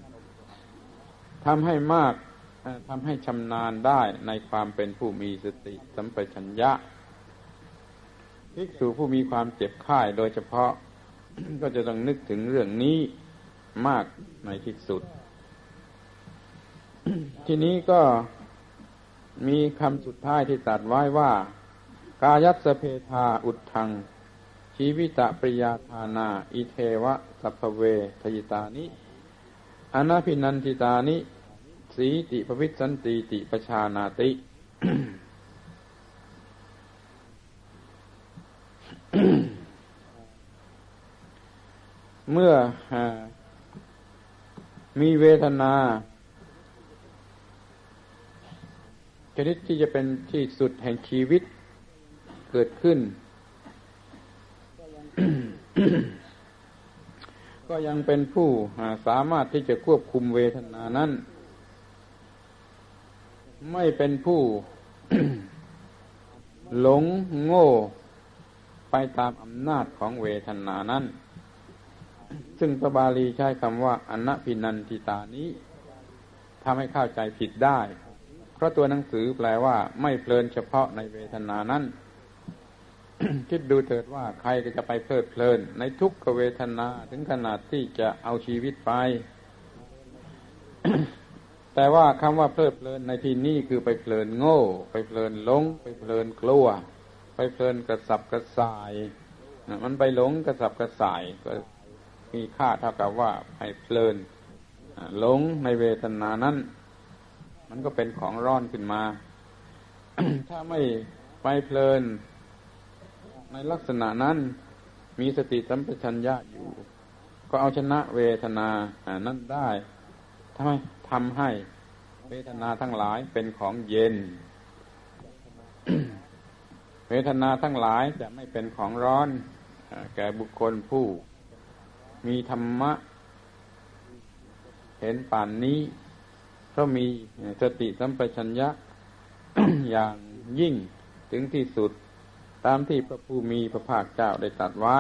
ทำให้มากทำให้ชำนาญได้ในความเป็นผู้มีสติสัมปชัญญะภิกษุผู้มีความเจ็บไข้โดยเฉพาะ ก็จะต้องนึกถึงเรื่องนี้มากในที่สุด ทีนี้ก็มีคำสุดท้ายที่ตัดไว้ว่า กายัสเพทาอุดทัง ชีวิตปริยาธานา อิเทวะสัพเวทยิตานิ อนาพินันติตานิ สีติภวิสันติติปชานาติ เมื่อมีเวทนาชนิดที่จะเป็นที่สุดแห่งชีวิตเกิดขึ้น ก็ยังเป็นผู้สามารถที่จะควบคุมเวทนานั้น ไม่เป็นผู้หลงโง่ไปตามอำนาจของเวทนานั้น ซึ่งพระบาลีใช้คำว่าอนพินันติตานี้ทำให้เข้าใจผิดได้ เพราะตัวหนังสือแปลว่าไม่เพลินเฉพาะในเวทนานั้น คิดดูเถิดว่าใครก็จะไปเพลิดเพลิน ในทุกขเวทนาถึงขนาดที่จะเอาชีวิตไป แต่ว่าคำว่าเพลิดเพลินในที่นี้คือไปเพลินโง่ ไปเพลินหลง ไปเพลินกลัว ไปเพลินกระสับกระส่าย มันไปหลงกระสับกระส่ายก็มีค่าเท่ากับว่าไปเพลินหลงในเวทนานั้น มันก็เป็นของร้อนขึ้นมา ถ้าไม่ไปเพลิน ในลักษณะนั้นมีสติสัมปชัญญะอยู่ ก็เอาชนะเวทนานั้นได้ทำไมทำให้เวทนาทั้งหลายเป็นของเย็น เวทนาทั้งหลายจะไม่เป็นของร้อน แก่บุคคลผู้ มีธรรมะ เห็นป่านนี้ก็มีสติสัมปชัญญะอย่างยิ่งถึงที่สุด ตามที่พระผู้มีพระภาคเจ้าได้ตรัสไว้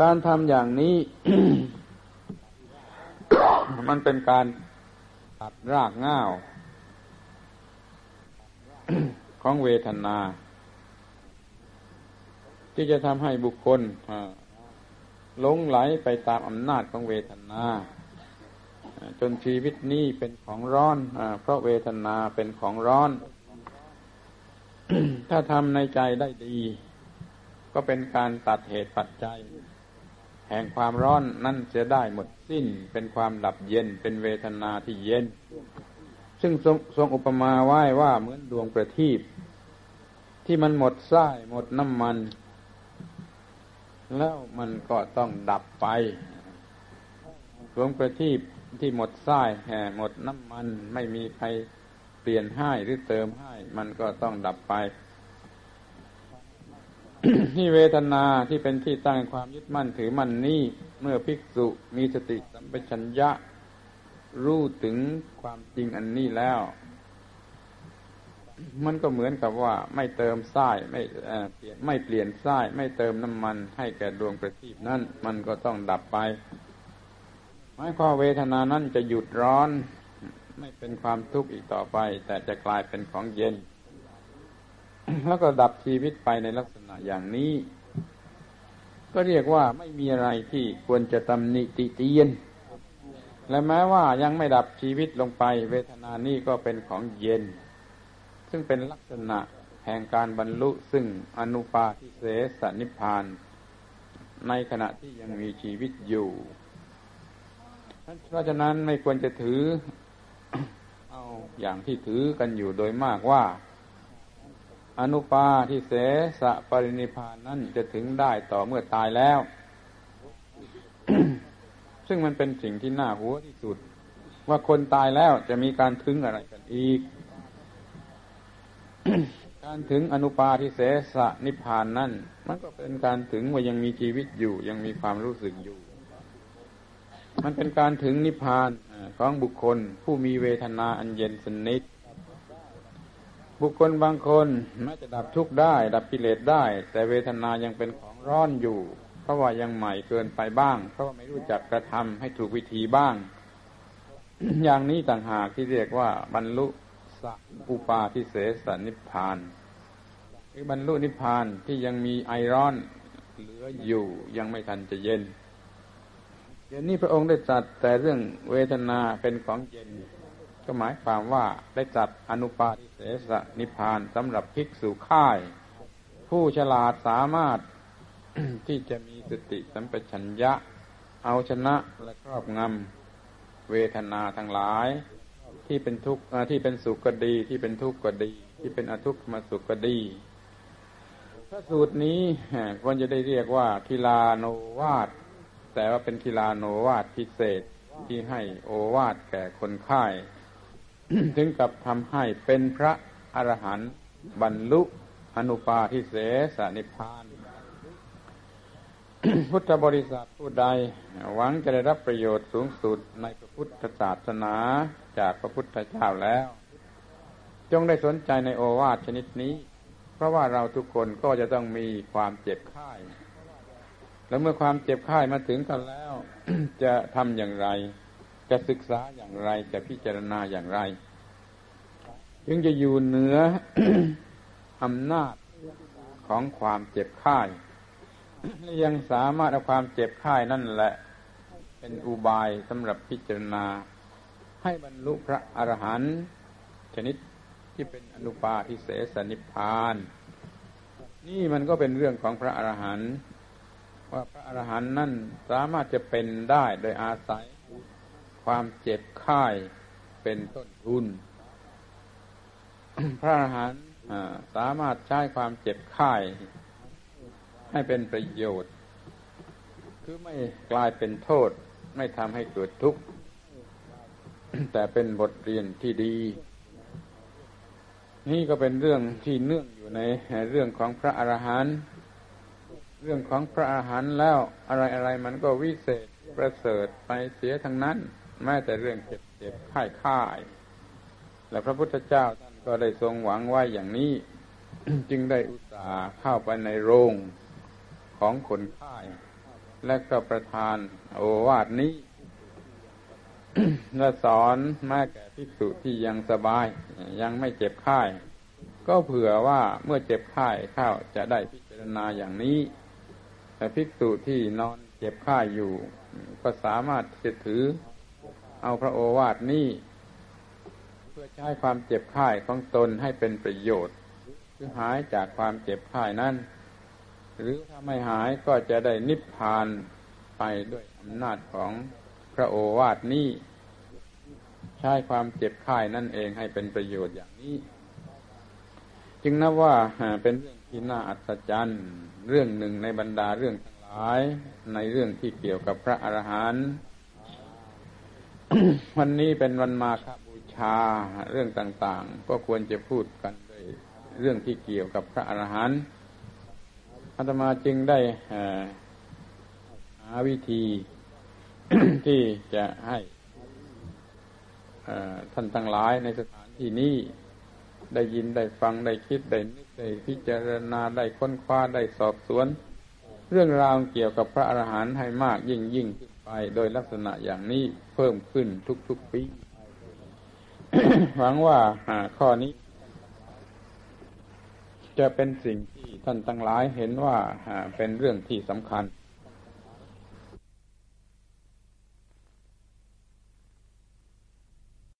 การทำอย่างนี้ มันเป็นการตัดรากง่าวของเวทนา ที่จะทำให้บุคคลหลงไหลไปตามอำนาจของเวทนา จนชีวิตนี้เป็นของร้อนอเพราะเวทนาเป็นของร้อน ถ้าทำในใจได้ดี ก็เป็นการตัดเหตุปัจจัย แห่งความร้อนนั่นจะได้หมดสิ้นเป็นความดับเย็นเป็นเวทนาที่เย็น ซึ่งทรงทรงอุปมาไว้ว่าเหมือนดวงประทีปที่มันหมดไส้หมดน้ำมัน แล้วมันก็ต้องดับไปดวงประทีปที่หมดไส้แห่หมดน้ำมันไม่มีใคร เปลี่ยนให้หรือเติมให้ มันก็ต้องดับไปที่เวทนาที่เป็นที่ตั้งความยึดมั่นถือมั่นนี้เมื่อภิกษุมีสติสัมปชัญญะ รู้ถึงความจริงอันนี้แล้ว มันก็เหมือนกับว่าไม่เติมไส้ไม่เปลี่ยนไม่เปลี่ยนไส้ไม่เติมน้ำมัน ให้แก่ดวงประทีปนั้นมันก็ต้องดับไปหมายความเวทนานั้นจะหยุดร้อน ไม่เป็นความทุกข์อีกต่อไป แต่จะกลายเป็นของเย็น แล้วก็ดับชีวิตไปในลักษณะอย่างนี้ ก็เรียกว่าไม่มีอะไรที่ควรจะตำหนิติเตียน และแม้ว่ายังไม่ดับชีวิตลงไป เวทนานี้ก็เป็นของเย็น ซึ่งเป็นลักษณะแห่งการบรรลุซึ่งอนุปาทิเสสนิพาน ในขณะที่ยังมีชีวิตอยู่เพราะฉะนั้นไม่ควรจะถือ เอาอย่างที่ถือกันอยู่โดยมากว่า อนุปาที่เสสะปรินิพานนั้นจะถึงได้ต่อเมื่อตายแล้ว ซึ่งมันเป็นสิ่งที่น่าหัวที่สุด ว่าคนตายแล้วจะมีการถึงอะไรกันอีก การถึงอนุปาทิเสสะนิพานนั้นมันก็เป็นการถึงว่ายังมีชีวิตอยู่ ยังมีความรู้สึกอยู่ มันเป็นการถึงนิพพาน ของบุคคลผู้มีเวทนาอันเย็นสนิท บุคคลบางคนแม้จะดับทุกข์ได้ ดับกิเลสได้ แต่เวทนายังเป็นของร้อนอยู่ เพราะว่ายังใหม่เกินไปบ้าง เพราะว่าไม่รู้จักกระทำให้ถูกวิธีบ้าง อย่างนี้ต่างหากที่เรียกว่าบรรลุสัอุปาทิเสสนิพพานคือบรรลุนิพพานที่ยังมีไอร้อนเหลืออยู่ยังไม่ทันจะเย็น เดี๋ยวนี้พระองค์ได้จัดแต่เรื่องเวทนาเป็นของเย็น ก็หมายความว่าได้จัดอนุปาทิเสสนิพานสำหรับภิกษุค่าย ผู้ฉลาดสามารถที่จะมีสติสัมปชัญญะ เอาชนะและครอบงำเวทนาทั้งหลาย ที่เป็นทุกข์ที่เป็นสุขก็ดี ที่เป็นทุกข์ก็ดี ที่เป็นอทุกขมาสุขก็ดีพระสูตรนี้ควรจะได้เรียกว่ากีฬาโนวาท แต่ว่าเป็นกีฬาโนวาทพิเศษที่ให้โอวาทแก่คนไข้ถึงกับทำให้เป็นพระอรหันต์บรรลุอนุปาทิเสสนิพาน พุทธบริษัทผู้ใด หวังจะได้รับประโยชน์สูงสุดในพระพุทธศาสนาจากพระพุทธเจ้าแล้ว จงได้สนใจในโอวาทชนิดนี้ เพราะว่าเราทุกคนก็จะต้องมีความเจ็บไข้ แล้วเมื่อความเจ็บไข้มาถึงกันแล้ว จะทำอย่างไร จะศึกษาอย่างไร จะพิจารณาอย่างไร จึงจะอยู่เหนืออำนาจของความเจ็บไข้ยังสามารถเอาความเจ็บไข้นั่นแหละ เป็นอุบายสำหรับพิจารณา ให้บรรลุพระอรหันต์ชนิดที่เป็นอนุปาทิเสสนิพาน นี่มันก็เป็นเรื่องของพระอรหันต์ ว่าพระอรหันต์นั่นสามารถจะเป็นได้โดยอาศัยความเจ็บไข้เป็นต้นทุน พระอรหันต์สามารถใช้ความเจ็บไข้ให้เป็นประโยชน์ คือไม่กลายเป็นโทษ ไม่ทำให้เกิดทุกข์ แต่เป็นบทเรียนที่ดี นี่ก็เป็นเรื่องที่เนื่องอยู่ในเรื่องของพระอรหันต์ เรื่องของพระอาหารแล้ว อะไรอะไรมันก็วิเศษประเสริฐไปเสียทั้งนั้น แม้แต่เรื่องเจ็บเจ็บค่ายค่ายและพระพุทธเจ้าท่านก็ได้ทรงหวังไว้อย่างนี้ จึงได้อุตส่าห์เข้าไปในโรงของคนค่าย และก็ประทานโอวาทนี้และสอนแม้แก่ภิกษุที่ยังสบาย ยังไม่เจ็บไข้ก็เผื่อว่าเมื่อเจ็บไข้เข้าจะได้พิจารณาอย่างนี้ ภิกษุที่นอนเจ็บข้าอยู่ ก็สามารถจะถือเอาพระโอวาทนี้เพื่อใช้ความเจ็บไข้ของตนให้เป็นประโยชน์ คือหายจากความเจ็บไข้นั้น หรือถ้าไม่หายก็จะได้นิพพานไปด้วยอำนาจของพระโอวาทนี้ใช้ความเจ็บไข้นั่นเองให้เป็นประโยชน์อย่างนี้ จึงนับว่าเป็นเรื่องที่น่าอัศจรรย์ เรื่องหนึ่งในบรรดาเรื่องทั้งหลายในเรื่องที่เกี่ยวกับพระอรหันต์วันนี้เป็นวันมาคบูชาเรื่องต่างๆ ก็ควรจะพูดกันด้วยเรื่องที่เกี่ยวกับพระอรหันต์อาตมาจึงได้หาวิธีที่จะให้ท่านทั้งหลายในสถานที่นี้ได้ยินได้ฟังได้คิดได้นึก ได้พิจารณาได้ค้นคว้าได้สอบสวน เรื่องราวเกี่ยวกับพระอรหันต์ให้มากยิ่งยิ่งไปโดยลักษณะอย่างนี้เพิ่มขึ้นทุกๆปีหวังว่าข้อนี้ จะเป็นสิ่งที่ท่านทั้งหลายเห็นว่าเป็นเรื่องที่สำคัญ